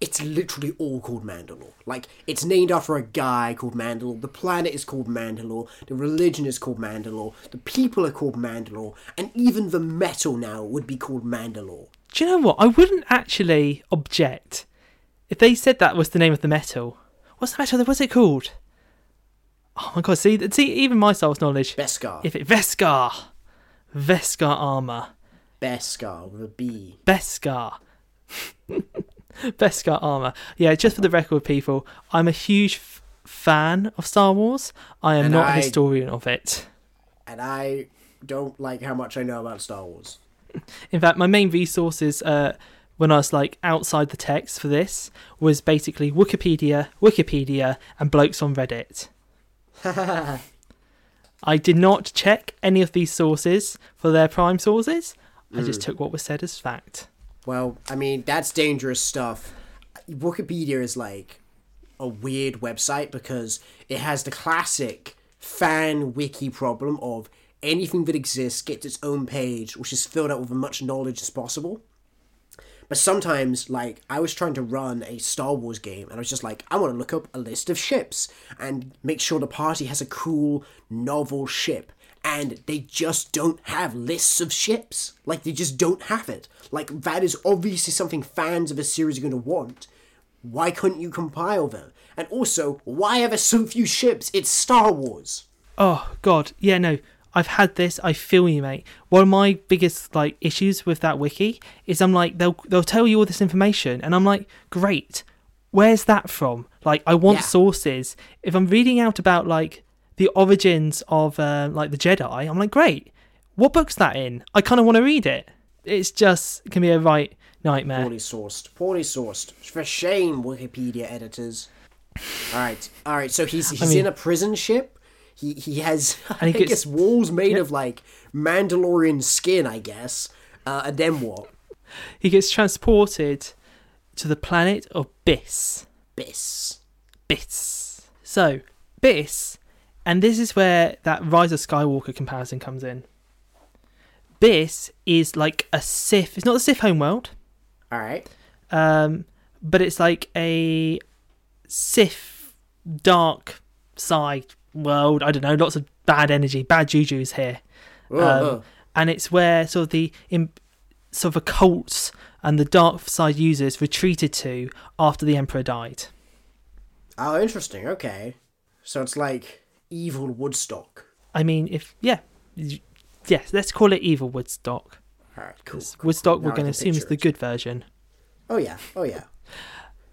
it's literally all called Mandalore. Like, it's named after a guy called Mandalore. The planet is called Mandalore. The religion is called Mandalore. The people are called Mandalore. And even the metal now would be called Mandalore. Do you know what? I wouldn't actually object if they said that was the name of the metal. What's the metal? What's it called? Oh my god! See, see, even my soul's knowledge. Beskar. If it Veskar, Veskar armor, Beskar with a B. Beskar, Beskar armor. Yeah, just for the record, people, I'm a huge f- fan of Star Wars. I am And not a I- historian of it. And I don't like how much I know about Star Wars. In fact, my main resources uh, when I was like outside the text for this was basically Wikipedia, Wikipedia, and blokes on Reddit. I did not check any of these sources for their prime sources. I just took what was said as fact. Well, I mean, that's dangerous stuff. Wookieepedia is like a weird website because it has the classic fan wiki problem of anything that exists gets its own page, which is filled out with as much knowledge as possible. But sometimes, like, I was trying to run a Star Wars game, and I was just like, I want to look up a list of ships and make sure the party has a cool, novel ship. And they just don't have lists of ships. Like, they just don't have it. Like, that is obviously something fans of a series are going to want. Why couldn't you compile them? And also, why are there so few ships? It's Star Wars. Oh God, yeah, no. I've had this. I feel you, mate. One of my biggest like issues with that wiki is I'm like they'll they'll tell you all this information, and I'm like, great. Where's that from? Like, I want Yeah. sources. If I'm reading out about like the origins of uh, like the Jedi, I'm like, great. What book's that in? I kind of want to read it. It's just it can be a right nightmare. Poorly sourced. Poorly sourced. For shame, Wookieepedia editors. Alright, alright, so he's he's mean- in a prison ship. He he has I guess walls made of like Mandalorian skin, I guess. Uh, and then what? He gets transported to the planet of Byss. Byss. Byss. So, Byss, and this is where that Rise of Skywalker comparison comes in. Byss is like a Sith. It's not the Sith homeworld, Alright. um, but it's like a Sith dark side world. I don't know, lots of bad energy, bad juju's here. Uh, Um, and it's where sort of the im- sort of occults and the dark side users retreated to after the Emperor died. Oh, interesting. Okay. So it's like evil Woodstock. I mean, if yeah, yes, let's call it evil Woodstock. Alright, cool. 'Cause cool, Woodstock, cool. we're going to assume is the good version. Oh yeah, oh yeah.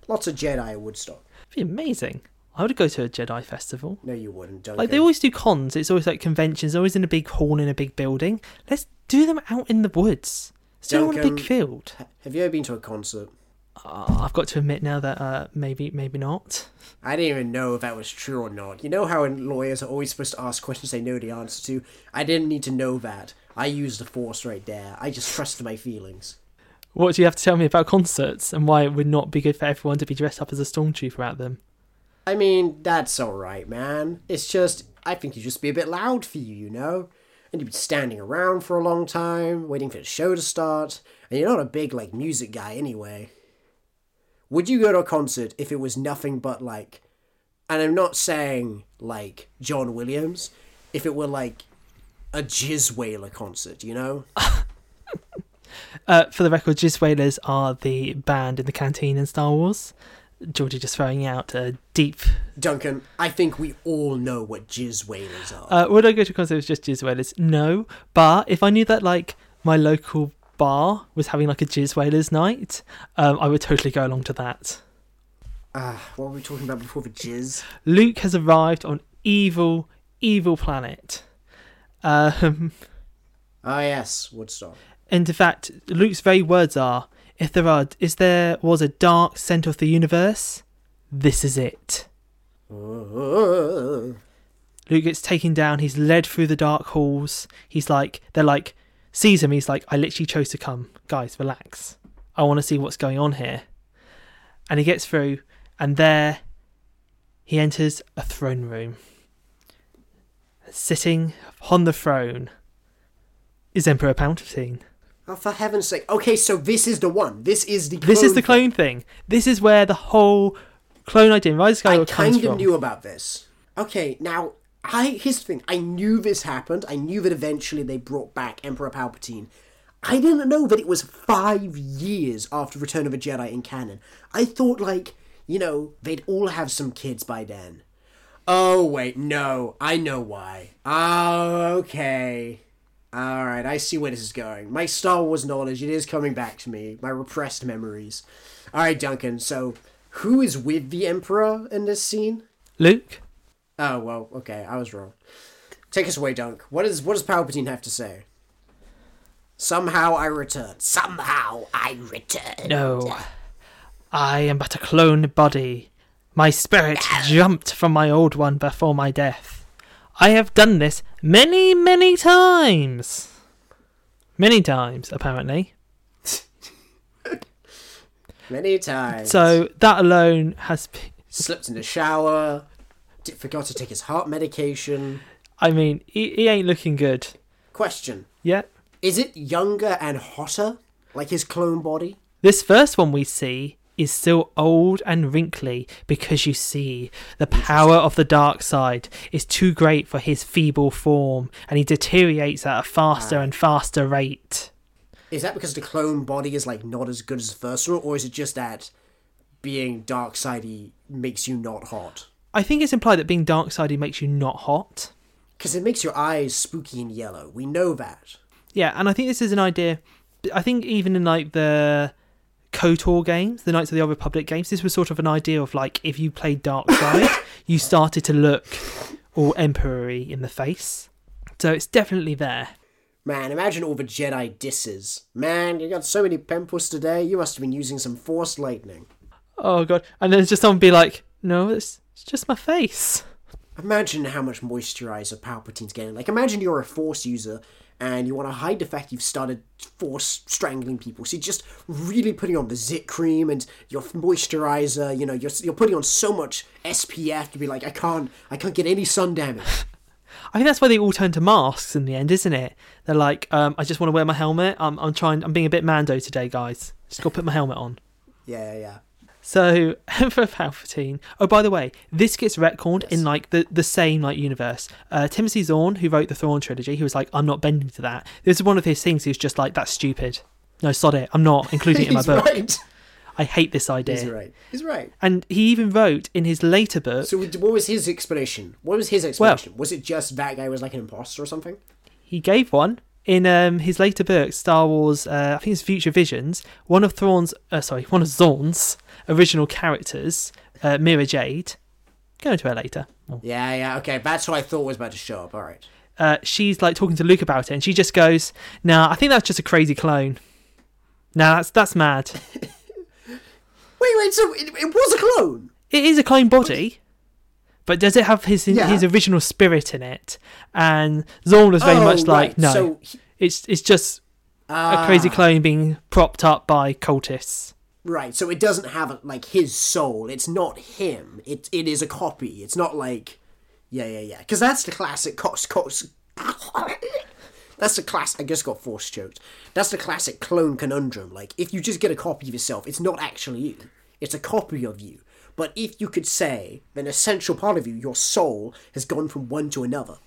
Lots of Jedi Woodstock. It'd be amazing. I would go to a Jedi festival. No, you wouldn't. Don't Like they always do cons. It's always like conventions. Always in a big hall in a big building. Let's do them out in the woods. Let's on a big field. Have you ever been to a concert? Uh, I've got to admit now that uh, maybe maybe not. I didn't even know if that was true or not. You know how lawyers are always supposed to ask questions they know the answer to? I didn't need to know that. I used the force right there. I just trusted my feelings. What do you have to tell me about concerts and why it would not be good for everyone to be dressed up as a stormtrooper at them? I mean, that's alright, man. It's just, I think you'd just be a bit loud for you, you know? And you'd be standing around for a long time, waiting for the show to start, and you're not a big, like, music guy anyway. Would you go to a concert if it was nothing but, like, and I'm not saying, like, John Williams, if it were, like, a Jizz Wailer concert, you know? Uh, for the record, Jizz Wailers are the band in the canteen in Star Wars. Geordie just throwing out a deep. Duncan, I think we all know what jizz wailers are. Uh, would I go to a concert with just jizz wailers? No, but if I knew that like my local bar was having like a jizz wailers night, um, I would totally go along to that. Ah, what were we talking about before the jizz? Luke has arrived on evil, evil planet. Um, Ah, yes, Woodstock. and in fact, Luke's very words are: "If there are, is there was a dark center of the universe, this is it." Luke gets taken down. He's led through the dark halls. He's like, they're like, sees him. He's like, I literally chose to come. Guys, relax. I want to see what's going on here. And he gets through, and there he enters a throne room. Sitting on the throne is Emperor Palpatine. Oh, for heaven's sake. Okay, so this is the one. This is the clone This is the clone thing. This is where the whole clone idea, Rise of I Skywalker comes kind of from. knew about this. Okay, now I here's the thing. I knew this happened. I knew that eventually they brought back Emperor Palpatine. I didn't know that it was five years after Return of a Jedi in canon. I thought like, you know, they'd all have some kids by then. Oh wait, no, I know why. Oh, okay. Alright, I see where this is going. My Star Wars knowledge, it is coming back to me. My repressed memories. Alright, Duncan, so who is with the Emperor in this scene? Luke, Oh well, okay, I was wrong. Take us away, Dunk. What is what does Palpatine have to say? Somehow I return. Somehow I return. No. I am but a cloned body. My spirit jumped from my old one before my death. I have done this many, many times. Many times, apparently. Many times. So that alone has. p- slipped in the shower. Forgot to take his heart medication. I mean, he, he ain't looking good. Question: Yeah. Is it younger and hotter, like his clone body? This first one we see is still old and wrinkly because you see the power of the dark side is too great for his feeble form and he deteriorates at a faster and faster rate. Is that because the clone body is like not as good as the first one, or is it just that being dark sidey makes you not hot? I think it's implied that being dark sided makes you not hot. Because it makes your eyes spooky and yellow. We know that. Yeah, and I think this is an idea. I think even in like the KOTOR games, the Knights of the Old Republic games, this was sort of an idea of like if you played Dark Side, you started to look all emperory in the face. So it's definitely there. Man, imagine all the Jedi disses. Man, you got so many pimples today, you must have been using some Force Lightning. Oh god! And then just someone be like, "No, it's, it's just my face." Imagine how much moisturizer Palpatine's getting. Like, imagine you're a Force user and you want to hide the fact you've started Force strangling people. So you're just really putting on the zit cream and your moisturizer. You know, you're, you're putting on so much SPF to be like, I can't, I can't get any sun damage. I think that's why they all turn to masks in the end, isn't it? They're like, um, "I just want to wear my helmet. I'm, I'm trying. I'm being a bit Mando today, guys. Just got to put my helmet on." yeah, yeah, yeah. So Emperor Palpatine. Oh, by the way, this gets retconned in like the, the same like universe. Uh, Timothy Zahn, who wrote the Thrawn trilogy, he was like, "I'm not bending to that." This is one of his things. He was just like, "That's stupid. No, sod it. I'm not including it in my book. right. I hate this idea." He's right. He's right. And he even wrote in his later book. So what was his explanation? What was his explanation? Well, was it just that guy was like an imposter or something? he gave one in um, his later book, Star Wars. Uh, I think it's Future Visions. One of Thrawn's, uh, sorry, one of Zahn's original characters, uh, Mara Jade. Go into her later. Yeah, yeah, okay. That's what I thought was about to show up. All right. Uh, she's like talking to Luke about it, and she just goes, "Nah, I think that's just a crazy clone. Nah, that's that's mad. Wait, wait. So it, it was a clone. It is a clone body." But does it have his Yeah. his original spirit in it? And Zahn was very Oh, much like, right. no, So he- it's it's just a crazy Ah. clone being propped up by cultists. Right, so it doesn't have like his soul. It's not him. It it is a copy. It's not like yeah, yeah, yeah. Because that's the classic cos cos. That's the class. I just got force choked. That's the classic clone conundrum. Like if you just get a copy of yourself, it's not actually you. It's a copy of you. But if you could say an essential part of you, your soul, has gone from one to another,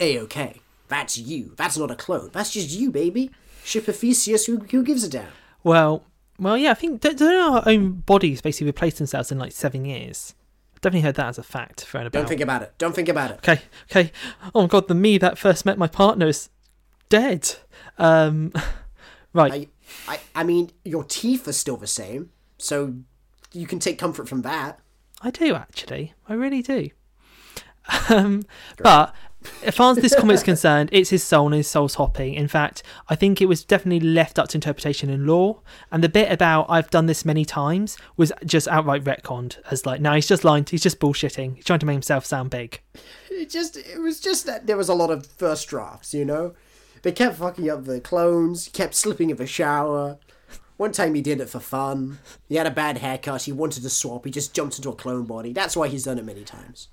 a okay. That's you. That's not a clone. That's just you, baby. Ship of Theseus. Who, who gives a damn? Well, Well, yeah, I think don't, don't our own bodies basically replace themselves in like seven years. I've definitely heard that as a fact thrown about. Don't think about it. Don't think about it. Okay, okay. Oh my god, the me that first met my partner is dead. Um, right. I, I, I mean, your teeth are still the same, so you can take comfort from that. I do actually. I really do. Um, but as far as this comic's concerned, it's his soul and his soul's hopping. In fact, I think it was definitely left up to interpretation in law. And the bit about I've done this many times was just outright retconned as like, no, he's just lying. He's just bullshitting. He's trying to make himself sound big. It just, it was just that there was a lot of first drafts, you know. They kept fucking up the clones, kept slipping in the shower. One time he did it for fun. He had a bad haircut. He wanted to swap. He just jumped into a clone body. That's why he's done it many times.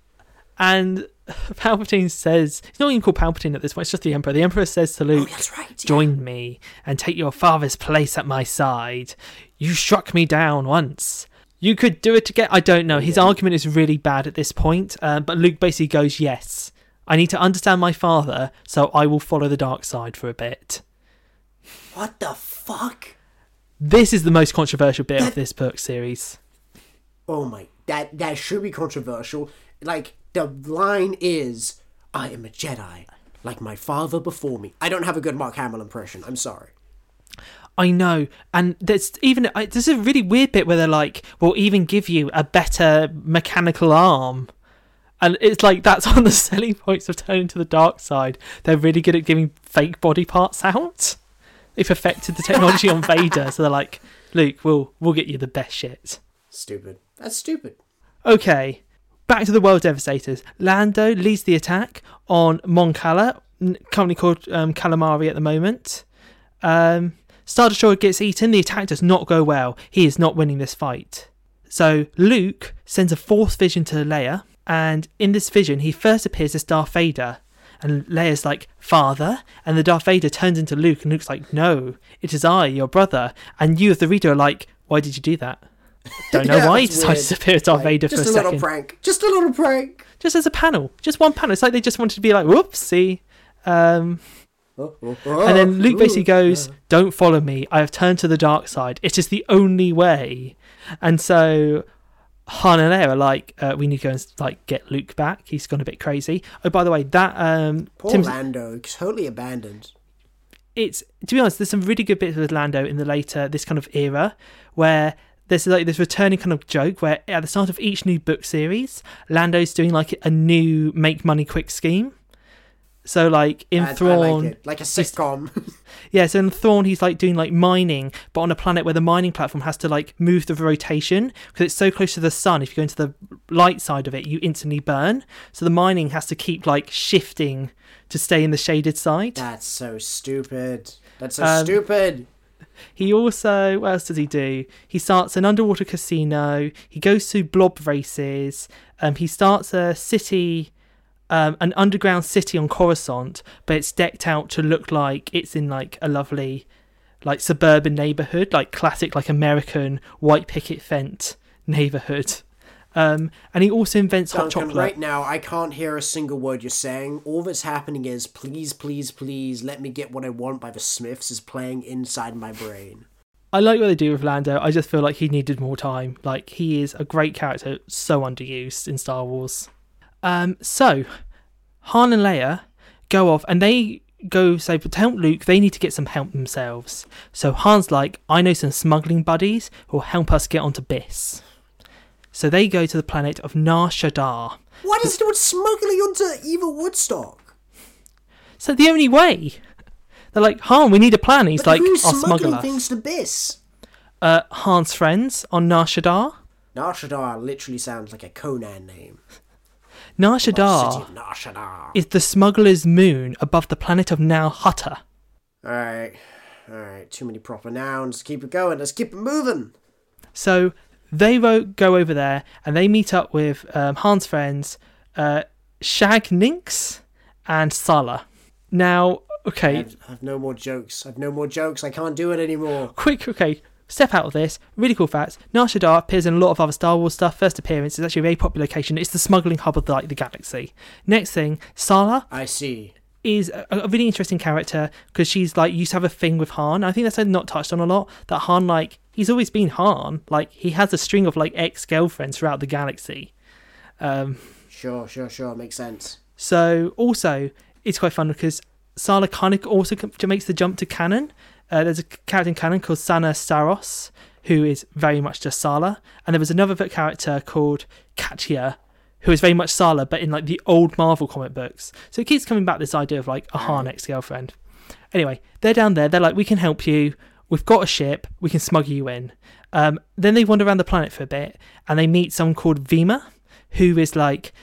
And Palpatine says, he's not even called Palpatine at this point, it's just the Emperor. The Emperor says to Luke, Oh, right. yeah. Join me and take your father's place at my side. You struck me down once. You could do it again. I don't know. His argument is really bad at this point, uh, but Luke basically goes, Yes, I need to understand my father, so I will follow the dark side for a bit. What the fuck? This is the most controversial bit of this book series. Oh my, that that should be controversial. Like the line is, "I am a Jedi, like my father before me." I don't have a good Mark Hamill impression. I'm sorry. I know, and there's even I- there's a really weird bit where they're like, "We'll even give you a better mechanical arm," and it's like that's one of the selling points of turning to the dark side. They're really good at giving fake body parts out. They've perfected the technology on Vader, so they're like, "Luke, we'll we'll get you the best shit." Stupid. That's stupid. Okay, back to the World Devastators. Lando leads the attack on Mon Cala, n- currently called um, Calamari at the moment. Um, Star Destroyer gets eaten. The attack does not go well. He is not winning this fight. So Luke sends a fourth vision to Leia, and in this vision, he first appears as Darth Vader. And Leia's like, Father? And the Darth Vader turns into Luke, and Luke's like, No, it is I, your brother. And you, as the reader, are like, Why did you do that? Don't know Yeah, why he decided weird. to appear as Darth Like, Vader for just a, a, little prank. Just a little prank. Just as a panel, just one panel. It's like they just wanted to be like, whoopsie. Um, Oh, oh, and then Luke basically goes. "Don't follow me. I have turned to the dark side. It is the only way." And so Han and Leia are like, uh, "We need to go and like get Luke back. He's gone a bit crazy." Oh, by the way, that um, Poor Tim's- Lando, totally abandoned. it's to be honest, there's some really good bits with Lando in the later this kind of era where there's like this returning kind of joke where at the start of each new book series, Lando's doing like a new make money quick scheme. So like in I- I Thrawn, like it. Like a sitcom. yeah, so in Thrawn he's like doing like mining, but on a planet where the mining platform has to like move the rotation because it's so close to the sun. If you go into the light side of it, you instantly burn. So the mining has to keep like shifting to stay in the shaded side. That's so stupid. That's so Um, stupid. He also, what else does he do? He starts an underwater casino. He goes to blob races. Um, he starts a city, um, an underground city on Coruscant, but it's decked out to look like it's in like a lovely, like suburban neighborhood, like classic, like American white picket fence neighborhood. Um, and he also invents hot chocolate. right now, I can't hear a single word you're saying. All that's happening is, please, please, please, let me get what I want by the Smiths is playing inside my brain. I like what they do with Lando. I just feel like he needed more time. Like he is a great character, so underused in Star Wars. Um, so Han and Leia go off, and they go say to help Luke. They need to get some help themselves. So Han's like, I know some smuggling buddies who will help us get onto Byss. So they go to the planet of Nar Shaddaa. What is it with smuggling onto evil Woodstock? So the only way. They're like, Han, we need a plan. He's But like, who's I'll smuggling smuggle things to Byss? Uh, Han's friends on Nar Shaddaa. Nar Shaddaa literally sounds like a Conan name. Nar Shaddaa Nar Shaddaa. is the smuggler's moon above the planet of Hutta. Alright, alright, too many proper nouns. Keep it going, let's keep it moving. So they go over there and they meet up with um, Han's friends, uh, Shug Ninx and Salla. Now, okay, have, I have no more jokes. I have no more jokes. I can't do it anymore. quick, okay, step out of this. Really cool facts. Nar Shaddaa appears in a lot of other Star Wars stuff. First appearance is actually a very popular location. It's the smuggling hub of like the galaxy. Next thing, Salla I see. Is a, a really interesting character because she's like used to have a thing with Han. I think that's not touched on a lot. That Han like he's always been Han. Like he has a string of like ex girlfriends throughout the galaxy. Um, Sure, sure, sure. Makes sense. so also it's quite fun because Salla kind of also makes the jump to canon. Uh, there's a character in canon called Sana Starros who is very much just Salla, and there was another character called Katia who is very much Salla but in like the old Marvel comic books. So it keeps coming back this idea of like a Han ex girlfriend. Anyway, they're down there. They're like, we can help you. We've got a ship. We can smuggle you in. Um, then they wander around the planet for a bit, and they meet someone called Vima, who is like,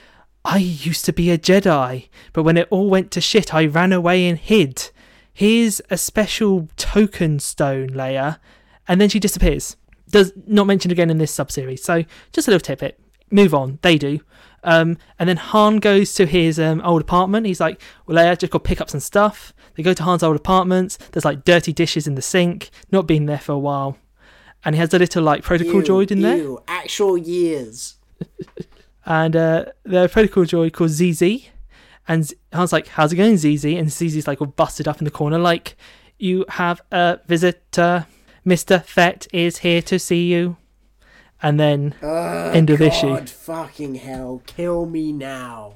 I used to be a Jedi, but when it all went to shit, I ran away and hid. Here's a special token stone layer, and then she disappears. Does not mentioned again in this sub series. So just a little tidbit. Move on. They do. Um, and then Han goes to his um, old apartment. He's like, "Well, Leia, just go pick up some stuff." They go to Han's old apartment. There's like dirty dishes in the sink. Not been there for a while, and he has a little like protocol Ew, droid in there. Actual years. and uh, the protocol droid called ZZ. And Han's like, "How's it going, ZZ?" And ZZ's like all busted up in the corner, like, "You have a visitor. Mister Fett is here to see you." And then Uh, end of God issue. fucking hell. Kill me now.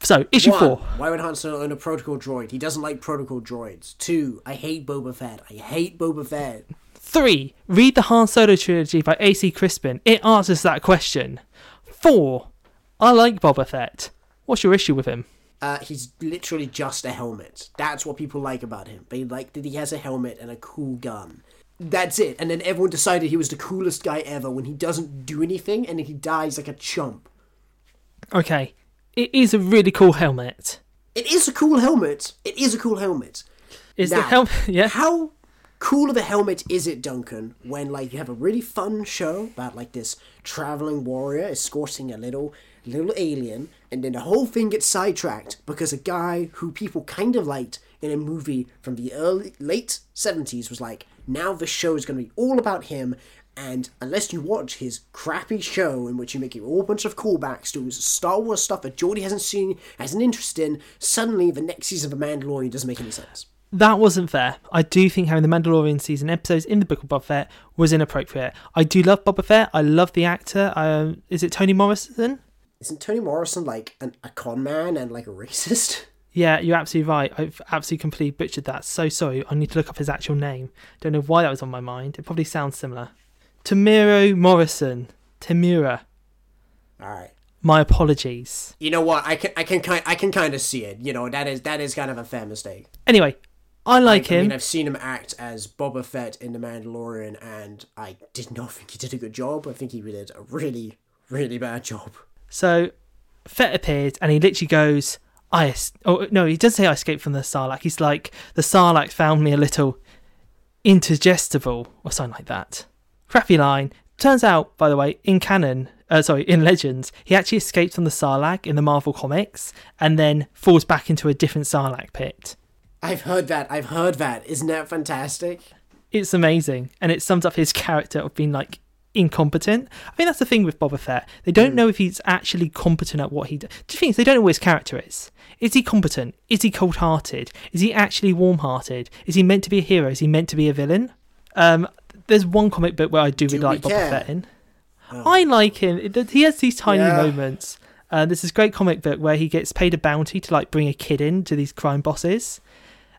So issue One, four. Why would Han Solo own a protocol droid? He doesn't like protocol droids. Two, I hate Boba Fett. I hate Boba Fett. Three. Read the Han Solo trilogy by A.C. Crispin. It answers that question. Four. I like Boba Fett. What's your issue with him? Uh, he's literally just a helmet. That's what people like about him. They like that he has a helmet and a cool gun. That's it. And then everyone decided he was the coolest guy ever when he doesn't do anything and he dies like a chump. Okay. It is a really cool helmet. It is a cool helmet. It is a cool helmet. Is the helmet? Yeah. How cool of a helmet is it, Duncan, when like you have a really fun show about like this traveling warrior escorting a little little alien, and then the whole thing gets sidetracked because a guy who people kind of liked in a movie from the early late seventies was like, now the show is going to be all about him. And unless you watch his crappy show in which you make a whole bunch of callbacks to Star Wars stuff that Geordie hasn't seen, has an interest in, suddenly the next season of The Mandalorian doesn't make any sense. That wasn't fair. I do think having the Mandalorian season episodes in the Book of Boba Fett was inappropriate. I do love Boba Fett. I love the actor. Um, is it Tony Morrison? Isn't Tony Morrison like an, a con man and like a racist? Yeah, you're absolutely right. I've absolutely completely butchered that. So sorry. I need to look up his actual name. Don't know why that was on my mind. It probably sounds similar. Temuera Morrison. Tamura. All right. My apologies. You know what? I can I can kind I can kind of see it. You know that is that is kind of a fair mistake. Anyway, I like I him. mean, I've seen him act as Boba Fett in The Mandalorian, and I did not think he did a good job. I think he did a really really bad job. So Fett appears and he literally goes, I oh no, he doesn't say I escaped from the Sarlacc. He's like, the Sarlacc found me a little indigestible or something like that. Crappy line. Turns out, by the way, in canon, uh, sorry, in Legends, he actually escapes from the Sarlacc in the Marvel comics and then falls back into a different Sarlacc pit. I've heard that. I've heard that. Isn't that fantastic? It's amazing, and it sums up his character of being like incompetent. I think that's the thing with Boba Fett. They don't know if he's actually competent at what he does. Do you think they don't know what his character is? Is he competent? Is he cold-hearted? Is he actually warm-hearted? Is he meant to be a hero? Is he meant to be a villain? Um, there's one comic book where I do, Do really like Boba care? Fett in. I like him. He has these tiny Yeah. moments. Uh, there's this great comic book where he gets paid a bounty to like bring a kid in to these crime bosses,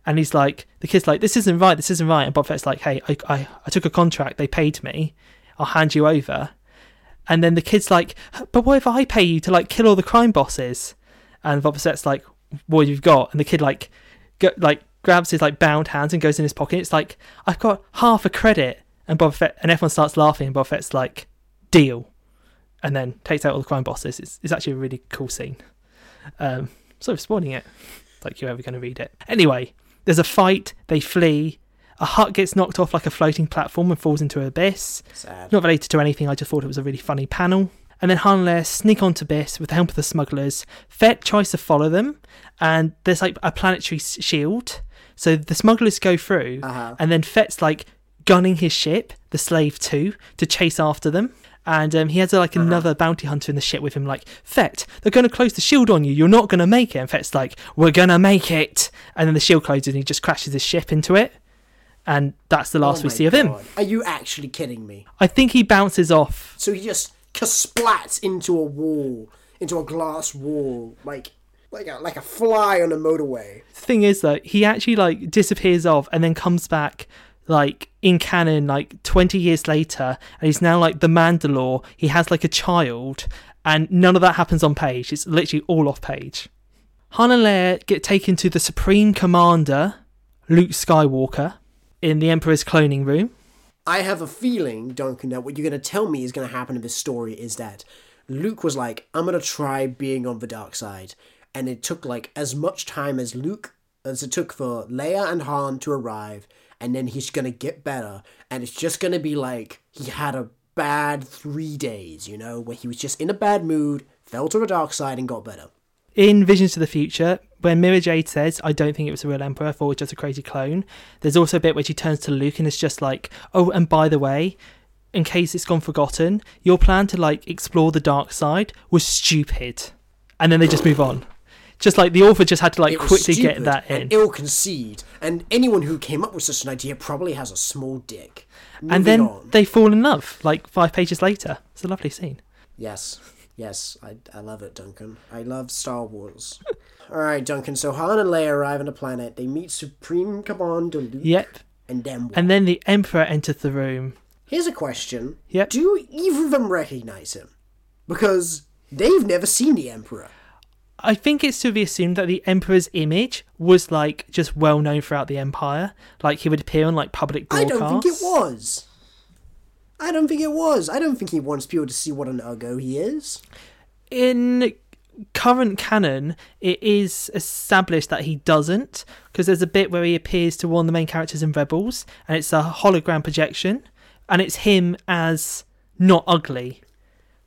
and he's like, the kid's like, this isn't right, this isn't right, and Boba Fett's like, hey, I, I, I took a contract, they paid me, I'll hand you over, and then the kid's like, but what if I pay you to like kill all the crime bosses? And Boba Fett's like, what you've got, and the kid like, go, like grabs his like bound hands and goes in his pocket. It's like I've got half a credit, and Boba Fett, and everyone starts laughing, and Boba Fett's like, deal, and then takes out all the crime bosses. It's, it's actually a really cool scene. Um, sort of spoiling it, like you're ever going to read it. Anyway, there's a fight. They flee. A Hutt gets knocked off like a floating platform and falls into an abyss. Sad. Not related to anything. I just thought it was a really funny panel. And then Han and Leia sneak onto Abyss with the help of the smugglers. Fett tries to follow them, and there's like a planetary shield. So the smugglers go through, Uh-huh. and then Fett's like, gunning his ship, the Slave 2, to chase after them. And um, he has like another bounty hunter in the ship with him, like, Fett, they're going to close the shield on you. You're not going to make it. And Fett's like, we're going to make it. And then the shield closes and he just crashes his ship into it. And that's the last Oh we see of him. Are you actually kidding me? I think he bounces off. So he just splats into a wall, into a glass wall, like like a like a fly on a motorway. The thing is, though, he actually like disappears off and then comes back like in canon like 20 years later and he's now like the Mandalore. He has like a child and none of that happens on page. It's literally all off page. Han and Leia get taken to the Supreme Commander, Luke Skywalker, in the Emperor's cloning room. I have a feeling, Duncan, that what you're going to tell me is going to happen in this story is that Luke was like, I'm going to try being on the dark side. And it took like as much time as Luke, as it took for Leia and Han to arrive. And then he's going to get better. And it's just going to be like he had a bad three days, you know, where he was just in a bad mood, fell to the dark side, and got better. in Visions of the Future, when Mara Jade says, I don't think it was a real Emperor, I thought it was just a crazy clone, there's also a bit where she turns to Luke and it's just like, oh, and by the way, in case it's gone forgotten, your plan to like explore the dark side was stupid. And then they just move on. Just like the author just had to like quickly get that in. and ill conceived, and anyone who came up with such an idea probably has a small dick. and then on. they fall in love, like five pages later. It's a lovely scene. Yes, yes, I, I love it, Duncan. I love Star Wars. All right, Duncan. So Han and Leia arrive on a planet. They meet Supreme Commander Luke, Yep. and then? And then the Emperor enters the room. Here's a question: Yep. Do either of them recognize him? Because they've never seen the Emperor. I think it's to be assumed that the Emperor's image was like just well known throughout the Empire. Like he would appear on like public broadcasts. I don't think it was. I don't think it was. I don't think he wants people to see what an uggo he is. In current canon, it is established that he doesn't, because there's a bit where he appears to one of the main characters in Rebels, and it's a hologram projection, and it's him as not ugly.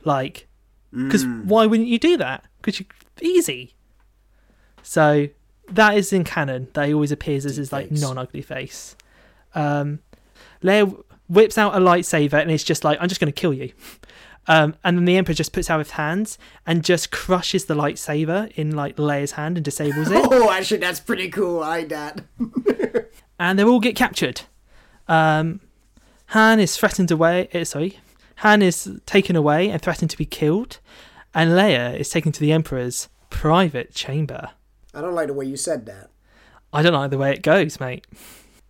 Like, because why wouldn't you do that? Because you're easy. So that is in canon. That he always appears as his like non-ugly face. Um, Leia whips out a lightsaber and it's just like, I'm just going to kill you. Um, and then the Emperor just puts out his hands and just crushes the lightsaber in like Leia's hand and disables it. Oh, actually, that's pretty cool. I like that. and they all get captured. Um, Han is threatened away. eh, sorry, Han is taken away and threatened to be killed, and Leia is taken to the Emperor's private chamber. I don't like the way you said that. I don't like the way it goes, mate.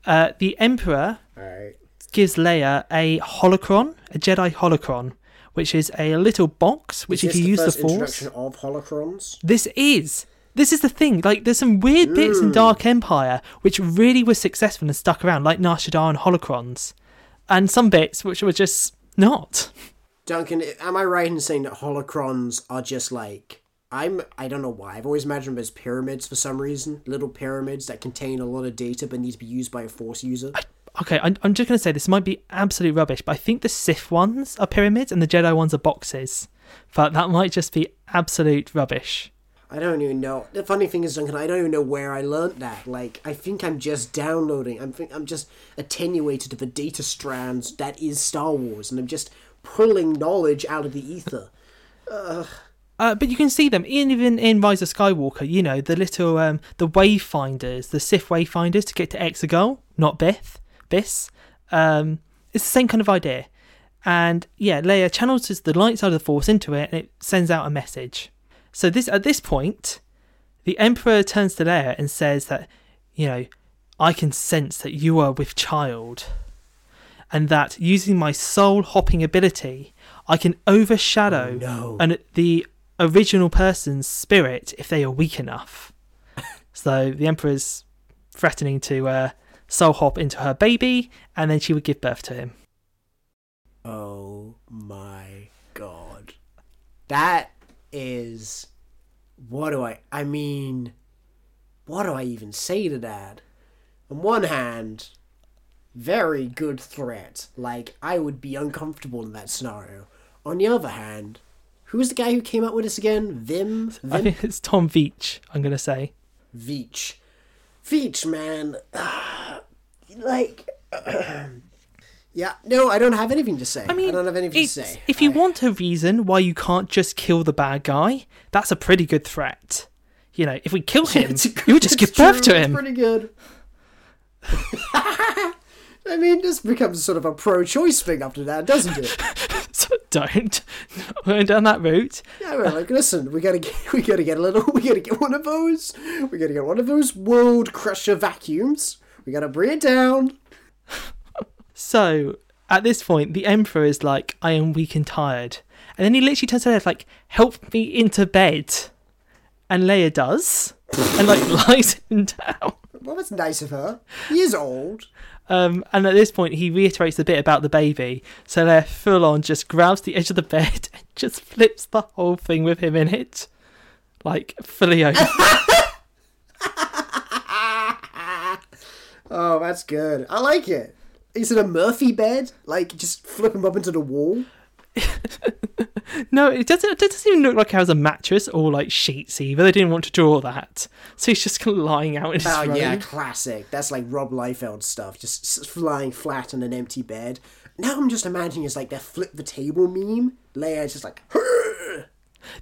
Uh, the Emperor right. gives Leia a holocron, a Jedi holocron, which is a little box which, Is if you the use the Force, of holocrons. This is. This is the thing. Like, there's some weird bits in Dark Empire which really were successful and stuck around, like Nar Shaddaa and Holocrons, and some bits which were just not. Duncan, am I right in saying that holocrons are just like I'm? I don't know why. I've always imagined them as pyramids for some reason. Little pyramids that contain a lot of data but need to be used by a Force user. Okay, I'm, I'm just going to say this might be absolute rubbish, but I think the Sith ones are pyramids and the Jedi ones are boxes. But that might just be absolute rubbish. I don't even know. The funny thing is, Duncan, I don't even know where I learnt that. Like, I think I'm just downloading. I'm think I'm just attenuated to the data strands that is Star Wars, and I'm just pulling knowledge out of the ether. Uh, but you can see them even in Rise of Skywalker. You know the little um, the wayfinders, the Sith wayfinders to get to Exegol, not Bith, Byss. Um, it's the same kind of idea. And yeah, Leia channels the light side of the Force into it, and it sends out a message. So this at this point, the Emperor turns to Leia and says that, you know, I can sense that you are with child, and that using my soul hopping ability, I can overshadow no. an, the original person's spirit if they are weak enough. so the Emperor's threatening to uh, soul hop into her baby, and then she would give birth to him. Oh my god. That is. What do I. I mean. What do I even say to that? On one hand, very good threat. Like, I would be uncomfortable in that scenario. On the other hand, who's the guy who came up with this again? Vim? I think it's Tom Veitch, I'm going to say. Veitch. Veitch, man. Ah. Like, Yeah, no, I don't have anything to say. I, mean, don't have anything to say. if you I- want a reason why you can't just kill the bad guy, that's a pretty good threat. You know, if we kill him, It's a good- you'll just give birth true, to it's him. pretty good. I mean, this becomes sort of a pro-choice thing after that, doesn't it? So don't going down that route. Yeah, we're like, listen, we gotta get, we gotta get a little, we gotta get one of those, we gotta get one of those world crusher vacuums. We gotta bring it down. So at this point, the Emperor is like, I am weak and tired. And then he literally turns to her like, help me into bed. And Leia does. and like lies him down. Well, that's nice of her. He is old. Um, and at this point, he reiterates the bit about the baby. So Leia full on just grabs the edge of the bed and just flips the whole thing with him in it. Like, fully over. Oh, that's good. I like it. Is it a Murphy bed? Like, just flip him up into the wall? no, it doesn't, it doesn't even look like it has a mattress or like sheets either. They didn't want to draw that. So he's just kind of lying out in his Oh, yeah, classic. That's like Rob Liefeld stuff. Just flying flat on an empty bed. Now I'm just imagining it's like that flip the table meme. Leia's just like,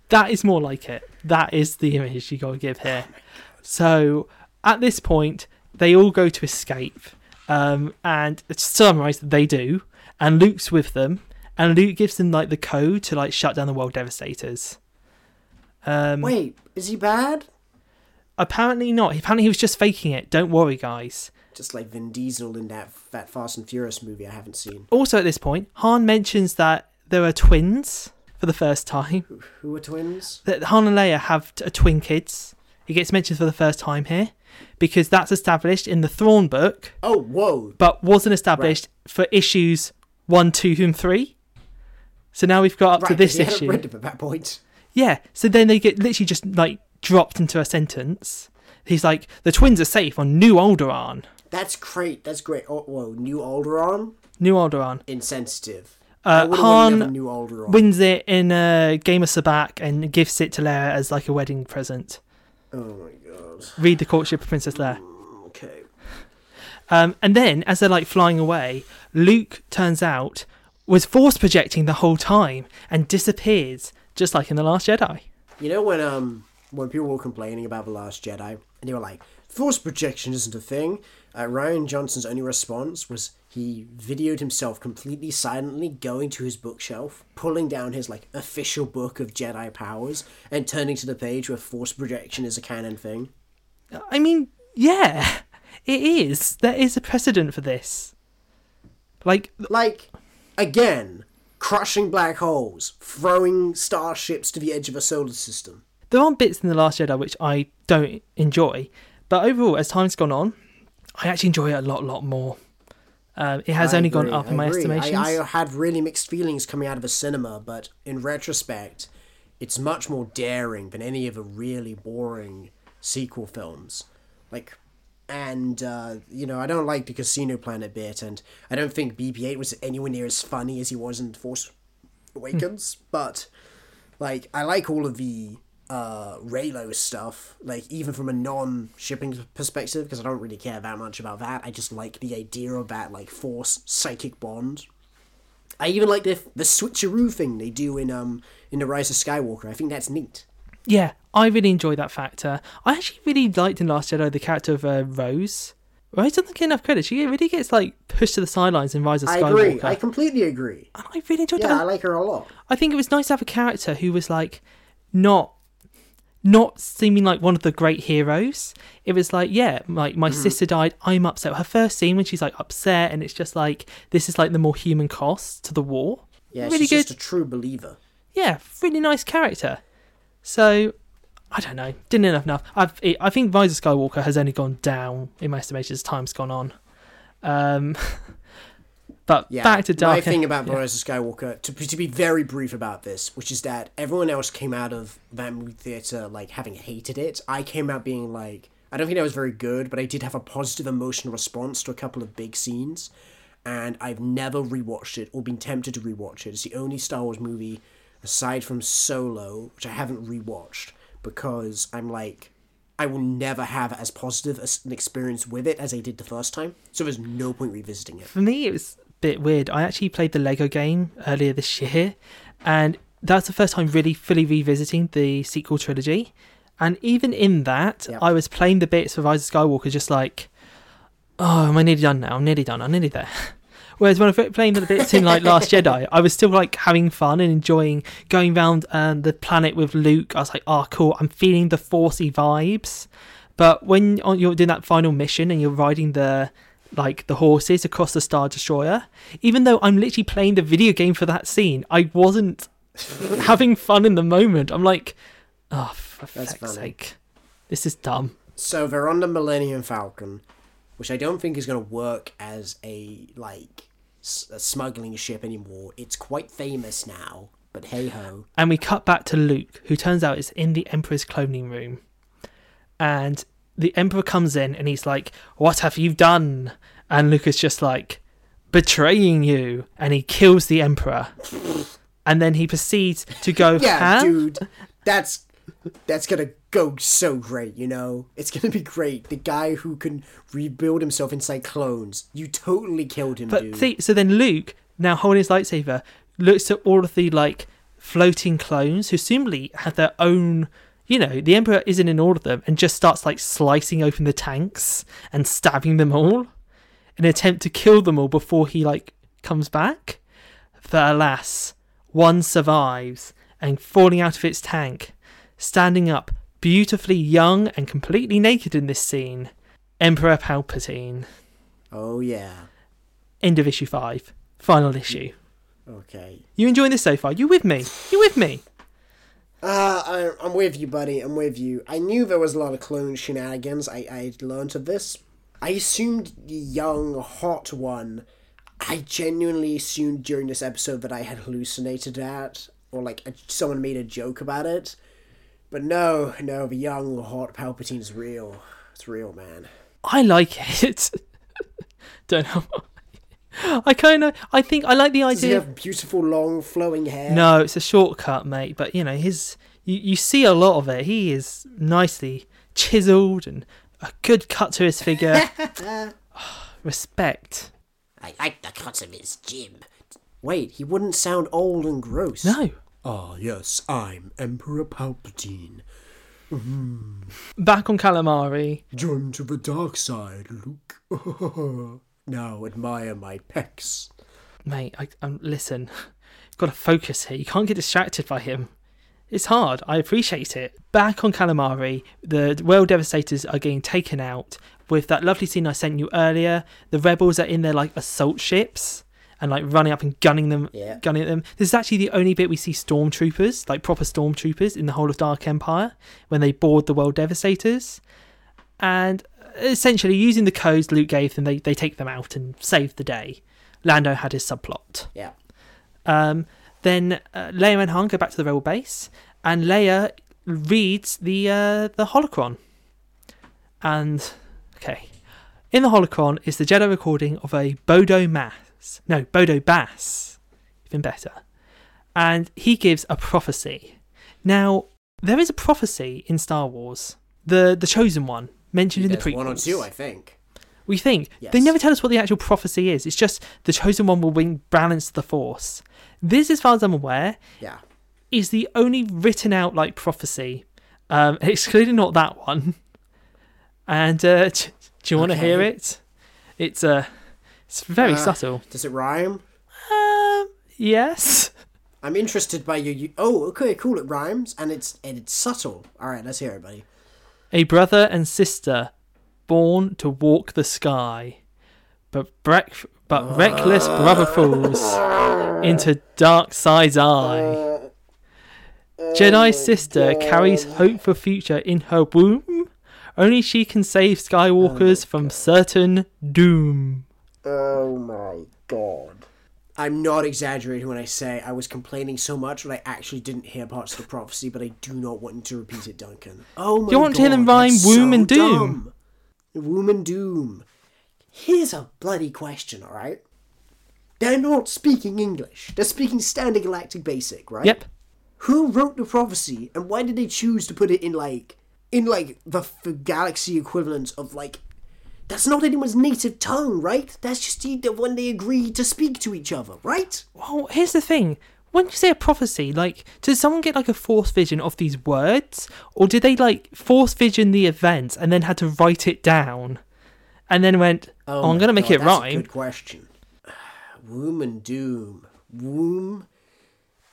That is more like it. That is the image you got to give here. Oh so at this point, they all go to escape, um, and to summarize, they do. And Luke's with them, and Luke gives them like the code to like shut down the world devastators. Um, wait, is he bad? apparently not. Apparently he was just faking it. Don't worry, guys. Just like Vin Diesel in that that Fast and Furious movie I haven't seen. Also at this point, Han mentions that there are twins for the first time. Who are twins? that Han and Leia have t- twin kids. He gets mentioned for the first time here because that's established in the Thrawn book, Oh, whoa. but wasn't established for issues one, two, and three. So now we've got up Right, to this issue. read them at that point. Yeah. So then they get literally just like dropped into a sentence. He's like, the twins are safe on New Alderaan. That's great. That's great. Oh, whoa, New Alderaan? New Alderaan. Insensitive. Uh, would've wanted to have a Han wins it in a game of Sabacc and gives it to Leia as like a wedding present. Oh my god. Read the courtship of Princess Leia. Okay. Um, and then, as they're like flying away, Luke turns out was force projecting the whole time and disappears, just like in the Last Jedi. You know when um when people were complaining about the Last Jedi and they were like, force projection isn't a thing. Uh, Rian Johnson's only response was he videoed himself completely silently going to his bookshelf, pulling down his like official book of Jedi powers, and turning to the page where force projection is a canon thing. I mean, yeah, it is. There is a precedent for this. Like, Like, again, crushing black holes, throwing starships to the edge of a solar system. there are bits in the Last Jedi which I don't enjoy, but overall, as time's gone on, I actually enjoy it a lot, lot more. Um, it has I only gone agree, up in my agree. estimations. I, I had really mixed feelings coming out of a cinema, but in retrospect, it's much more daring than any of the really boring sequel films. Like, and uh, you know, I don't like the Casino Planet bit, and I don't think BB-8 was anywhere near as funny as he was in Force Awakens. but like, I like all of the uh Reylo stuff like even from a non-shipping perspective because I don't really care that much about that I just like the idea of that like force psychic bond I even like the the switcheroo thing they do in um in the Rise of Skywalker I think that's neat Yeah, I really enjoy that factor. I actually really liked in Last Jedi the character of uh, Rose. Rose doesn't get enough credit. She really gets like pushed to the sidelines in Rise of Skywalker. I agree I completely agree and I really enjoyed yeah that. I like her a lot I think it was nice to have a character who was like not not seeming like one of the great heroes. It was like, yeah, like Mm-hmm. my sister died, I'm upset. Her first scene when she's like upset and it's just like this is like the more human cost to the war. yeah really she's good. just a true believer Yeah, really nice character. So I don't know, didn't enough enough. I've, I think Rise of Skywalker has only gone down in my estimation as time's gone on. Um, but Yeah, back to my thing about yeah. Rise of Skywalker, to, be- to be very brief about this, which is that everyone else came out of that movie theater like having hated it. I came out being like, I don't think that was very good, but I did have a positive emotional response to a couple of big scenes, and I've never rewatched it or been tempted to rewatch it. It's the only Star Wars movie aside from Solo which I haven't rewatched because I'm like. I will never have as positive an experience with it as I did the first time, so there's no point revisiting it. for me, it was bit weird. I actually played the Lego game earlier this year, and that's the first time really fully revisiting the sequel trilogy. And even in that, Yeah. I was playing the bits for Rise of Skywalker just like, oh, am I nearly done now? I'm nearly done. I'm nearly there. Whereas when I was playing the bits in like Last Jedi, I was still like having fun and enjoying going around um, the planet with Luke. I was like, oh, cool. I'm feeling the Forcey vibes. But when you're doing that final mission and you're riding the like the horses across the Star Destroyer, even though I'm literally playing the video game for that scene, I wasn't having fun in the moment. I'm like, oh, for That's fuck's funny. sake, this is dumb. So they're on the Millennium Falcon, which I don't think is going to work as a like s- a smuggling ship anymore. It's quite famous now, but hey ho. And we cut back to Luke, who turns out is in the Emperor's cloning room. And the Emperor comes in and he's like, What have you done? And Luke is just like, Betraying you. And he kills the Emperor. And then he proceeds to go, Yeah, dude, that's that's gonna go so great. You know, it's gonna be great. The guy who can rebuild himself inside clones. You totally killed him, But dude. see, so then Luke, now holding his lightsaber, looks at all of the like floating clones who seemingly have their own. You know, the Emperor isn't in all of them, and just starts like slicing open the tanks and stabbing them all in an attempt to kill them all before he like comes back. But alas, one survives and falling out of its tank, standing up, beautifully young and completely naked in this scene, Emperor Palpatine. oh yeah. End of issue five. Final issue. Okay. You enjoying this so far? You with me? You with me? Uh, I, I'm with you, buddy. I'm with you. I knew there was a lot of clone shenanigans. I, I learned of this. I assumed the young, hot one. I genuinely assumed during this episode that I had hallucinated that, or like a, someone made a joke about it. But no, no, the young, hot Palpatine's real. It's real, man. I like it. Don't know. I kind of. I think I like the Does he idea. have beautiful, long, flowing hair? No, it's a shortcut, mate. But you know, his. You, you see a lot of it. He is nicely chiseled and a good cut to his figure. Respect. I like the cut of his Jim. Wait, he wouldn't sound old and gross. No. Ah, yes, I'm Emperor Palpatine. Back on calamari. Join to the dark side, Luke. now admire my pecs. Mate, I, um, listen, you've got to focus here. You can't get distracted by him. It's hard. I appreciate it. Back on Calamari, the World Devastators are getting taken out with that lovely scene I sent you earlier. The rebels are in their like assault ships and like running up and gunning them, Yeah. gunning at them. This is actually the only bit we see stormtroopers, like proper stormtroopers, in the whole of Dark Empire when they board the World Devastators. And essentially, using the codes Luke gave them, they, they take them out and save the day. Lando had his subplot. Yeah. Um, then uh, Leia and Han go back to the rebel base, and Leia reads the uh, the holocron. And okay, in the holocron is the Jedi recording of a Bodo Mass, no Bodo Baas, even better, and he gives a prophecy. Now there is a prophecy in Star Wars, the the chosen one mentioned in the prequels. one or two, I think. We think. They never tell us what the actual prophecy is. It's just the chosen one will bring balance to the force. This, as far as I'm aware, Yeah. is the only written out like prophecy, um, excluding not that one. And uh, d- do you want to hear it? It's uh, it's very Uh, subtle. Does it rhyme? Um, yes. I'm interested by your. You- oh, okay, cool. It rhymes and it's and it's subtle. All right, let's hear it, buddy. A brother and sister born to walk the sky, but brec- but reckless brother falls into dark side's eye. Jedi sister carries hope for future in her womb. Only she can save Skywalkers oh from certain doom. Oh my god. I'm not exaggerating when I say I was complaining so much that I actually didn't hear parts of the prophecy, but I do not want to repeat it, Duncan. Oh my god. you want to hear them God, rhyme womb so and doom? dumb. Womb and doom. Here's a bloody question, alright? They're not speaking English. They're speaking Standard Galactic Basic, right? Yep. Who wrote the prophecy, and why did they choose to put it in like, in like the, the galaxy equivalent of like That's not anyone's native tongue, right? That's just either when they agree to speak to each other, right? Well, here's the thing. When you say a prophecy, like, does someone get like a force vision of these words? Or did they like force vision the events and then had to write it down? And then went, oh, oh I'm going to make God, it that's a good question. Womb and doom. Womb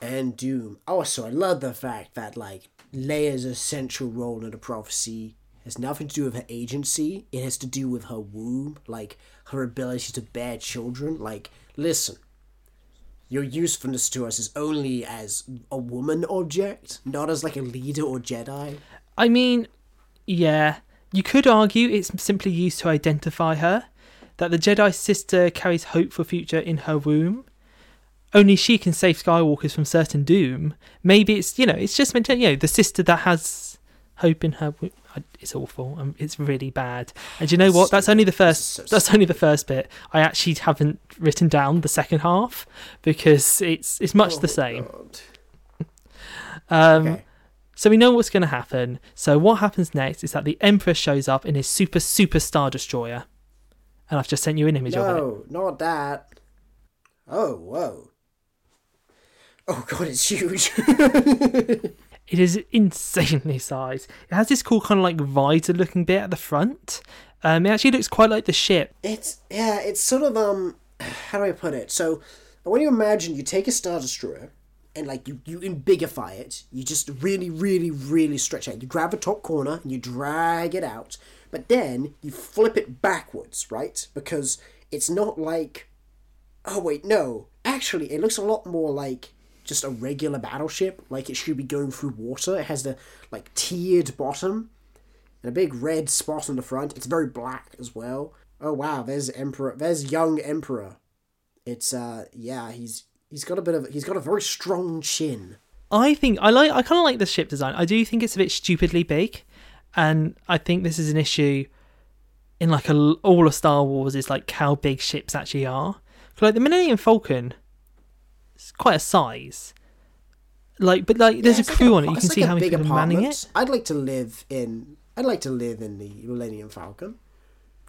and doom. Oh, also, I love the fact that like Leia's essential role in the prophecy has nothing to do with her agency. It has to do with her womb, like her ability to bear children. Like, listen, your usefulness to us is only as a woman object, not as like a leader or Jedi. I mean, yeah, you could argue it's simply used to identify her, that the Jedi sister carries hope for future in her womb. Only she can save Skywalkers from certain doom. Maybe it's you know it's just meant to you know the sister that has hope in her. womb. It's awful. Um, it's really bad. And you know what? That's only the first. That's only the first bit. I actually haven't written down the second half because it's it's much the Oh, same. Um, Okay. So we know what's going to happen. So what happens next is that the Emperor shows up in his super super star destroyer, and I've just sent you an image of it. No, not that. Oh, whoa. Oh god, it's huge. It is insanely sized. It has this cool kind of like visor looking bit at the front. Um, it actually looks quite like the ship. it's yeah, it's sort of um how do I put it? So when you imagine you take a Star Destroyer and like you, you embigify it, you just really, really, really stretch it. You grab the top corner and you drag it out, but then you flip it backwards, right? Because it's not like oh wait, no. Actually it looks a lot more like just a regular battleship, like it should be going through water. It has the like tiered bottom and a big red spot on the front. It's very black as well. Oh wow, there's Emperor. There's young Emperor. It's uh yeah, he's he's got a bit of he's got a very strong chin. I think I like. I kind of like the ship design. I do think it's a bit stupidly big, and I think this is an issue in like a, all of Star Wars is like how big ships actually are. Like the Millennium Falcon, it's quite a size. Like, but like, there's Yeah, a it's like crew a- on it. You can like see how many big people are manning it. I'd like to live in. I'd like to live in the Millennium Falcon.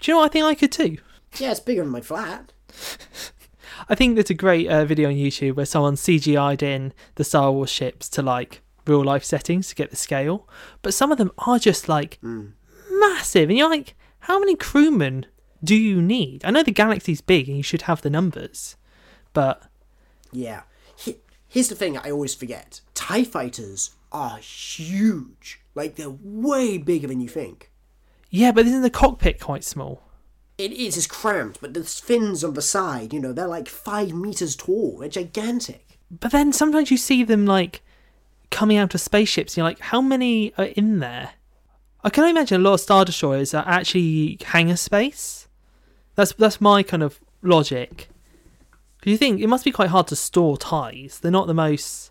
Do you know what I think I could too? Yeah, it's bigger than my flat. I think there's a great uh, video on YouTube where someone CGI'd in the Star Wars ships to like real life settings to get the scale, but some of them are just like massive, and you're like, how many crewmen do you need? I know the galaxy's big and you should have the numbers, but Yeah. He- Here's the thing I always forget: Tie fighters are huge. Like they're way bigger than you think. yeah, but isn't the cockpit quite small? It is, it's cramped, but the fins on the side, you know, they're like five meters tall. They're gigantic. But then sometimes you see them like coming out of spaceships, and you're like, how many are in there? I can imagine a lot of star destroyers are actually hangar space. That's that's my kind of logic. 'Cause you think it must be quite hard to store ties. They're not the most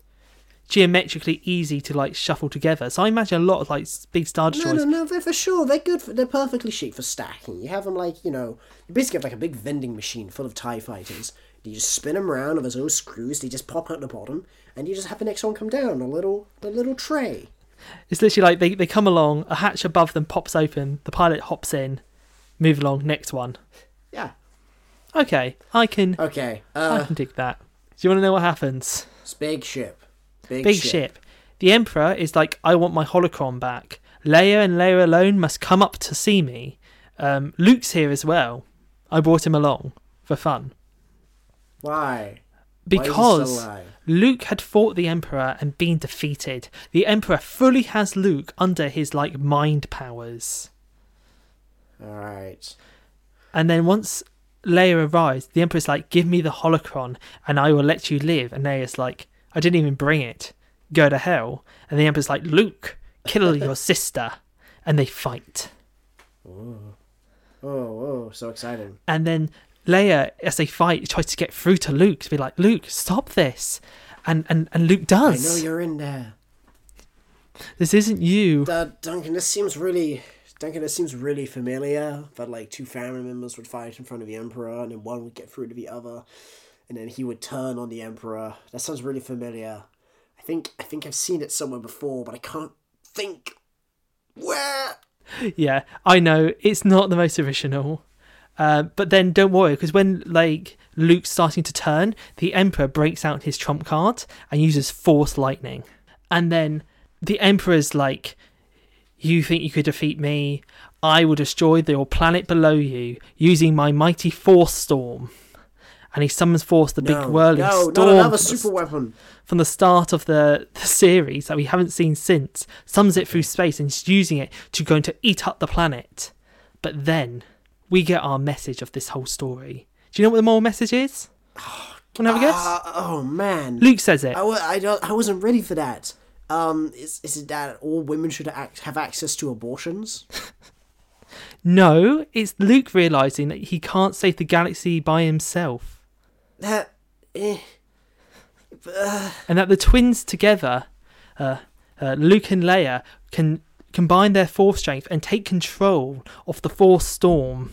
geometrically easy to like shuffle together. So I imagine a lot of like big star destroyers. no, no, they're for sure. They're good. For, they're perfectly shaped for stacking. You have them like, you know, you basically have like a big vending machine full of TIE fighters. You just spin them around with those little screws. They just pop out the bottom, and you just have the next one come down a little, a little tray. It's literally like they, they come along, a hatch above them pops open, the pilot hops in, move along, next one. Yeah. Okay, I can Okay. I Uh, can dig that. Do you want to know what happens? it's big ship. Big, Big ship. The Emperor is like, I want my holocron back. Leia and Leia alone must come up to see me. Um, Luke's here as well. I brought him along for fun. Why? Why is he still Because alive? Luke had fought the Emperor and been defeated. The Emperor fully has Luke under his like mind powers. All right. And then once Leia arrives, the Emperor's like, Give me the holocron and I will let you live. And Leia's like, I didn't even bring it. Go to hell. And the Emperor's like, Luke, kill your sister. And they fight. Oh, oh, so exciting. And then Leia, as they fight, tries to get through to Luke to be like, Luke, stop this. And and, and Luke does. I know you're in there. This isn't you. Uh, Duncan, this seems really. Duncan, this seems really familiar. That like two family members would fight in front of the emperor, and then one would get through to the other, and then he would turn on the emperor. That sounds really familiar. I think I think I've seen it somewhere before, but I can't think where. Yeah, I know. It's not the most original. Uh, but then don't worry, because when like Luke's starting to turn, the Emperor breaks out his trump card and uses Force Lightning, and then the Emperor's like, "You think you could defeat me? I will destroy your planet below you using my mighty Force Storm." And he summons Force, the big no, whirling no, storm not another from the super weapon. from the start of the, the series that we haven't seen since, summons it through space and is using it to go and to eat up the planet. But then we get our message of this whole story. Do you know what the moral message is? Want to have a guess? Uh, oh man, Luke says it. I, I, don't, I wasn't ready for that. Um, is, is it that all women should act, have access to abortions? No, it's Luke realizing that he can't save the galaxy by himself. That, eh. and that the twins together, uh, uh, Luke and Leia, can combine their force strength and take control of the Force Storm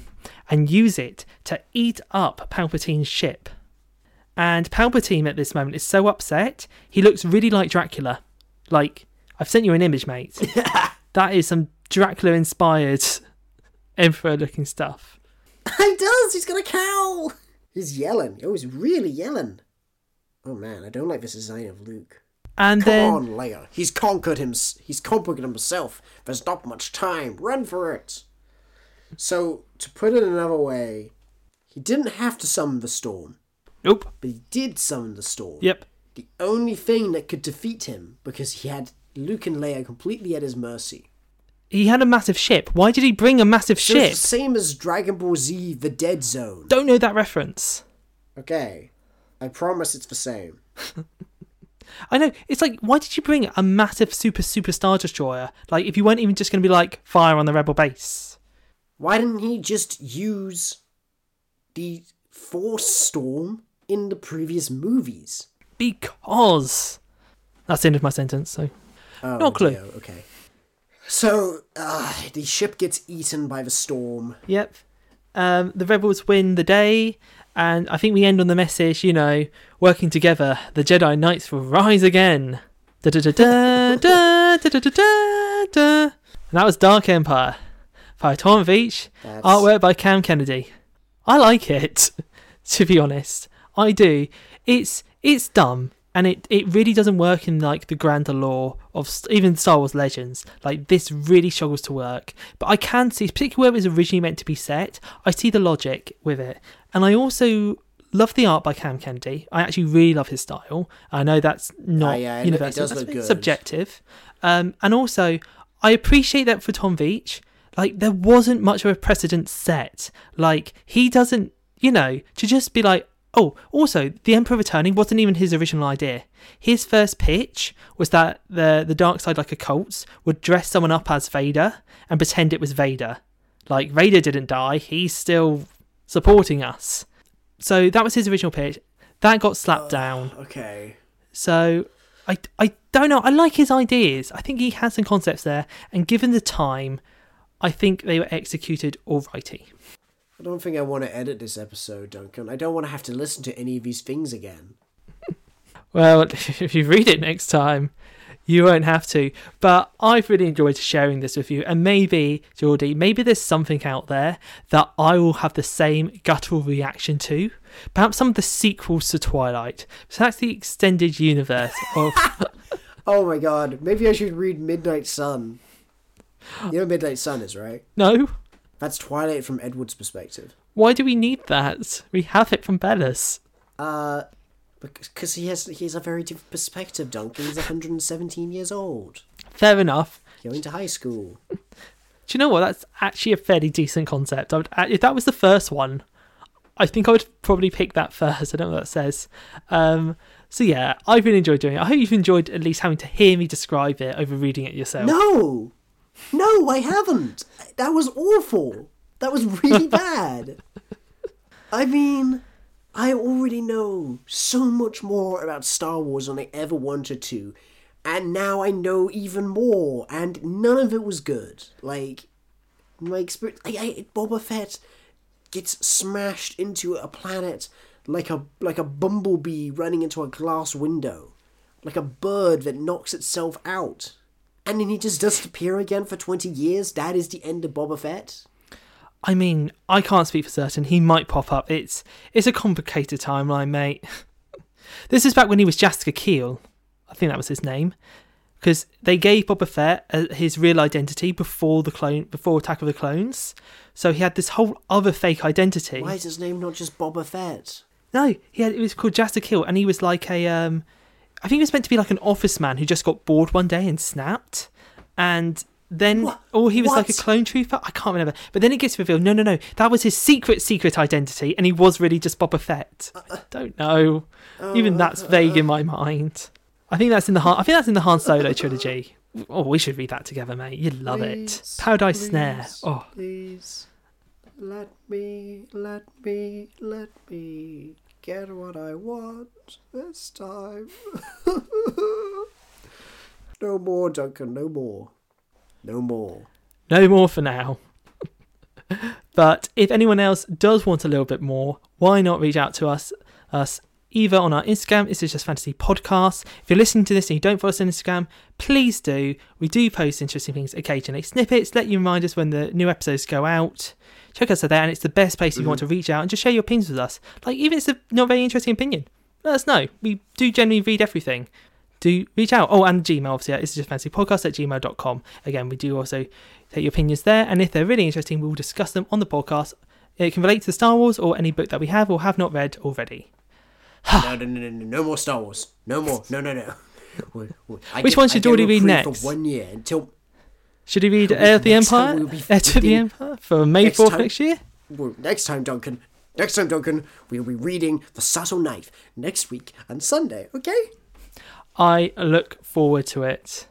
and use it to eat up Palpatine's ship. And Palpatine at this moment is so upset, he looks really like Dracula. Like, I've sent you an image, mate. that is some Dracula inspired Emperor looking stuff. he does. He's got a cowl. He's yelling. Oh, he's really yelling. Oh man, I don't like this design of Luke. And Come then on, Leia. He's conquered him. He's conquered himself. There's not much time. Run for it. So, to put it another way, he didn't have to summon the storm, Nope. but he did summon the storm. Yep. The only thing that could defeat him, because he had Luke and Leia completely at his mercy. He had a massive ship. Why did he bring a massive So ship? it's the same as Dragon Ball Z: The Dead Zone. Don't know that reference. Okay, I promise it's the same. I know. It's like, why did you bring a massive super super star destroyer? Like, if you weren't even just going to be like fire on the rebel base. Why didn't he just use the Force Storm in the previous movies? Because that's the end of my sentence. So Oh, No clue. dear, okay. So, uh, the ship gets eaten by the storm. Yep. Um, the rebels win the day, and I think we end on the message. You know, working together, the Jedi Knights will rise again. Da da da da da da da da da. da. And that was Dark Empire by Tom Veitch, That's, artwork by Cam Kennedy. I like it, to be honest. I do. It's it's dumb, and it, it really doesn't work in like the grander lore of even Star Wars Legends. Like this really struggles to work. But I can see, particularly where it was originally meant to be set, I see the logic with it, and I also love the art by Cam Kennedy. I actually really love his style. I know that's not Ah, yeah, universal. does that's look good. subjective, um, and also I appreciate that for Tom Veitch. Like there wasn't much of a precedent set. Like he doesn't, you know, to just be like, oh, also the Emperor returning wasn't even his original idea. His first pitch was that the the dark side, like a cult, would dress someone up as Vader and pretend it was Vader. Like Vader didn't die; he's still supporting us. So that was his original pitch. That got slapped oh, down. Okay. So I, I don't know. I like his ideas. I think he has some concepts there, and given the time, I think they were executed alrighty. I don't think I want to edit this episode, Duncan. I don't want to have to listen to any of these things again. Well, if you read it next time, you won't have to. But I've really enjoyed sharing this with you, and maybe, Geordie, maybe there's something out there that I will have the same guttural reaction to. Perhaps some of the sequels to Twilight. So that's the extended universe of. Oh my god, maybe I should read Midnight Sun. You know Midnight Sun is, right? no? That's Twilight from Edward's perspective. Why do we need that? We have it from Bella's. Uh, because he has he has a very different perspective, Duncan. He's 117 years old, Fair enough. going to high school. Do you know what? That's actually a fairly decent concept. I would, uh, if that was the first one, I think I would probably pick that first. I don't know what that says. Um, so yeah, I've really enjoyed doing it. I hope you've enjoyed at least having to hear me describe it over reading it yourself. No, no, I haven't. That was awful. That was really bad. I mean, I already know so much more about Star Wars than I ever wanted to, and now I know even more, and none of it was good. Like my experience, I, I, Boba Fett gets smashed into a planet like a like a bumblebee running into a glass window, like a bird that knocks itself out. And then he just doesn't appear again for 20 years? That is the end of Boba Fett? I mean, I can't speak for certain. He might pop up. It's it's a complicated timeline, mate. this is back when he was Jaster Mereel. I think that was his name. Because they gave Boba Fett uh, his real identity before the clone, before Attack of the Clones, so he had this whole other fake identity. Why is his name not just Boba Fett? No, he had it was called Jaster Mereel, and he was like a um, I think he was meant to be like an office man who just got bored one day and snapped, and then What? or he was like a clone trooper. I can't remember, but then it gets revealed. No, no, no, that was his secret, secret identity, and he was really just Boba Fett. I don't know. Even that's oh. vague in my mind. I think that's in the Han, I think that's in the Han Solo trilogy. Oh, we should read that together, mate. You'd love it. Please, Paradise Snare. Oh, Please, let me, let me, let me get what I want this time. no more, Duncan, no more. No more. no more for now. but if anyone else does want a little bit more, why not reach out to us? Us either on our Instagram, this is just fantasy podcast. If you're listening to this and you don't follow us on Instagram, please do. We do post interesting things occasionally, snippets, let you remind us when the new episodes go out. Check us out there, and it's the best place if you want to mm-hmm. reach out and just share your opinions with us. Like even if it's a not very interesting opinion, let us know. We do generally read everything. Do reach out. Oh, and Gmail, obviously, it's just fantasy podcast at gmail.com. Again, we do also take your opinions there, and if they're really interesting, we'll discuss them on the podcast. It can relate to Star Wars or any book that we have or have not read already. No, no, no, no, no, no more Star Wars. No more. No, no, no. We- we- I Which get- one should Geordie read next? For one year until Should we read Heir of the Empire? we'll Heir to the Empire for May Next 4th time- next year? well, next time, Duncan. Next time, Duncan, we'll be reading The Subtle Knife next week and Sunday. Okay. I look forward to it.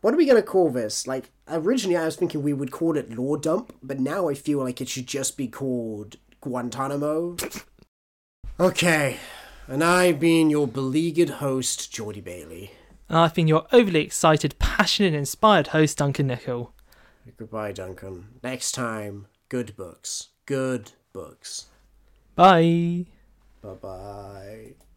What are we gonna call this? Like originally, I was thinking we would call it Lore Dump, but now I feel like it should just be called Guantanamo. okay, and I've been your beleaguered host, Geordie Bailey. And I've been your overly excited, passionate, and inspired host, Duncan Nichol. Goodbye, Duncan. Next time, good books. Good books. Bye. Bye bye.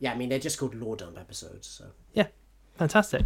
Yeah, I mean they're just called Lore Dump episodes, so. Yeah, fantastic.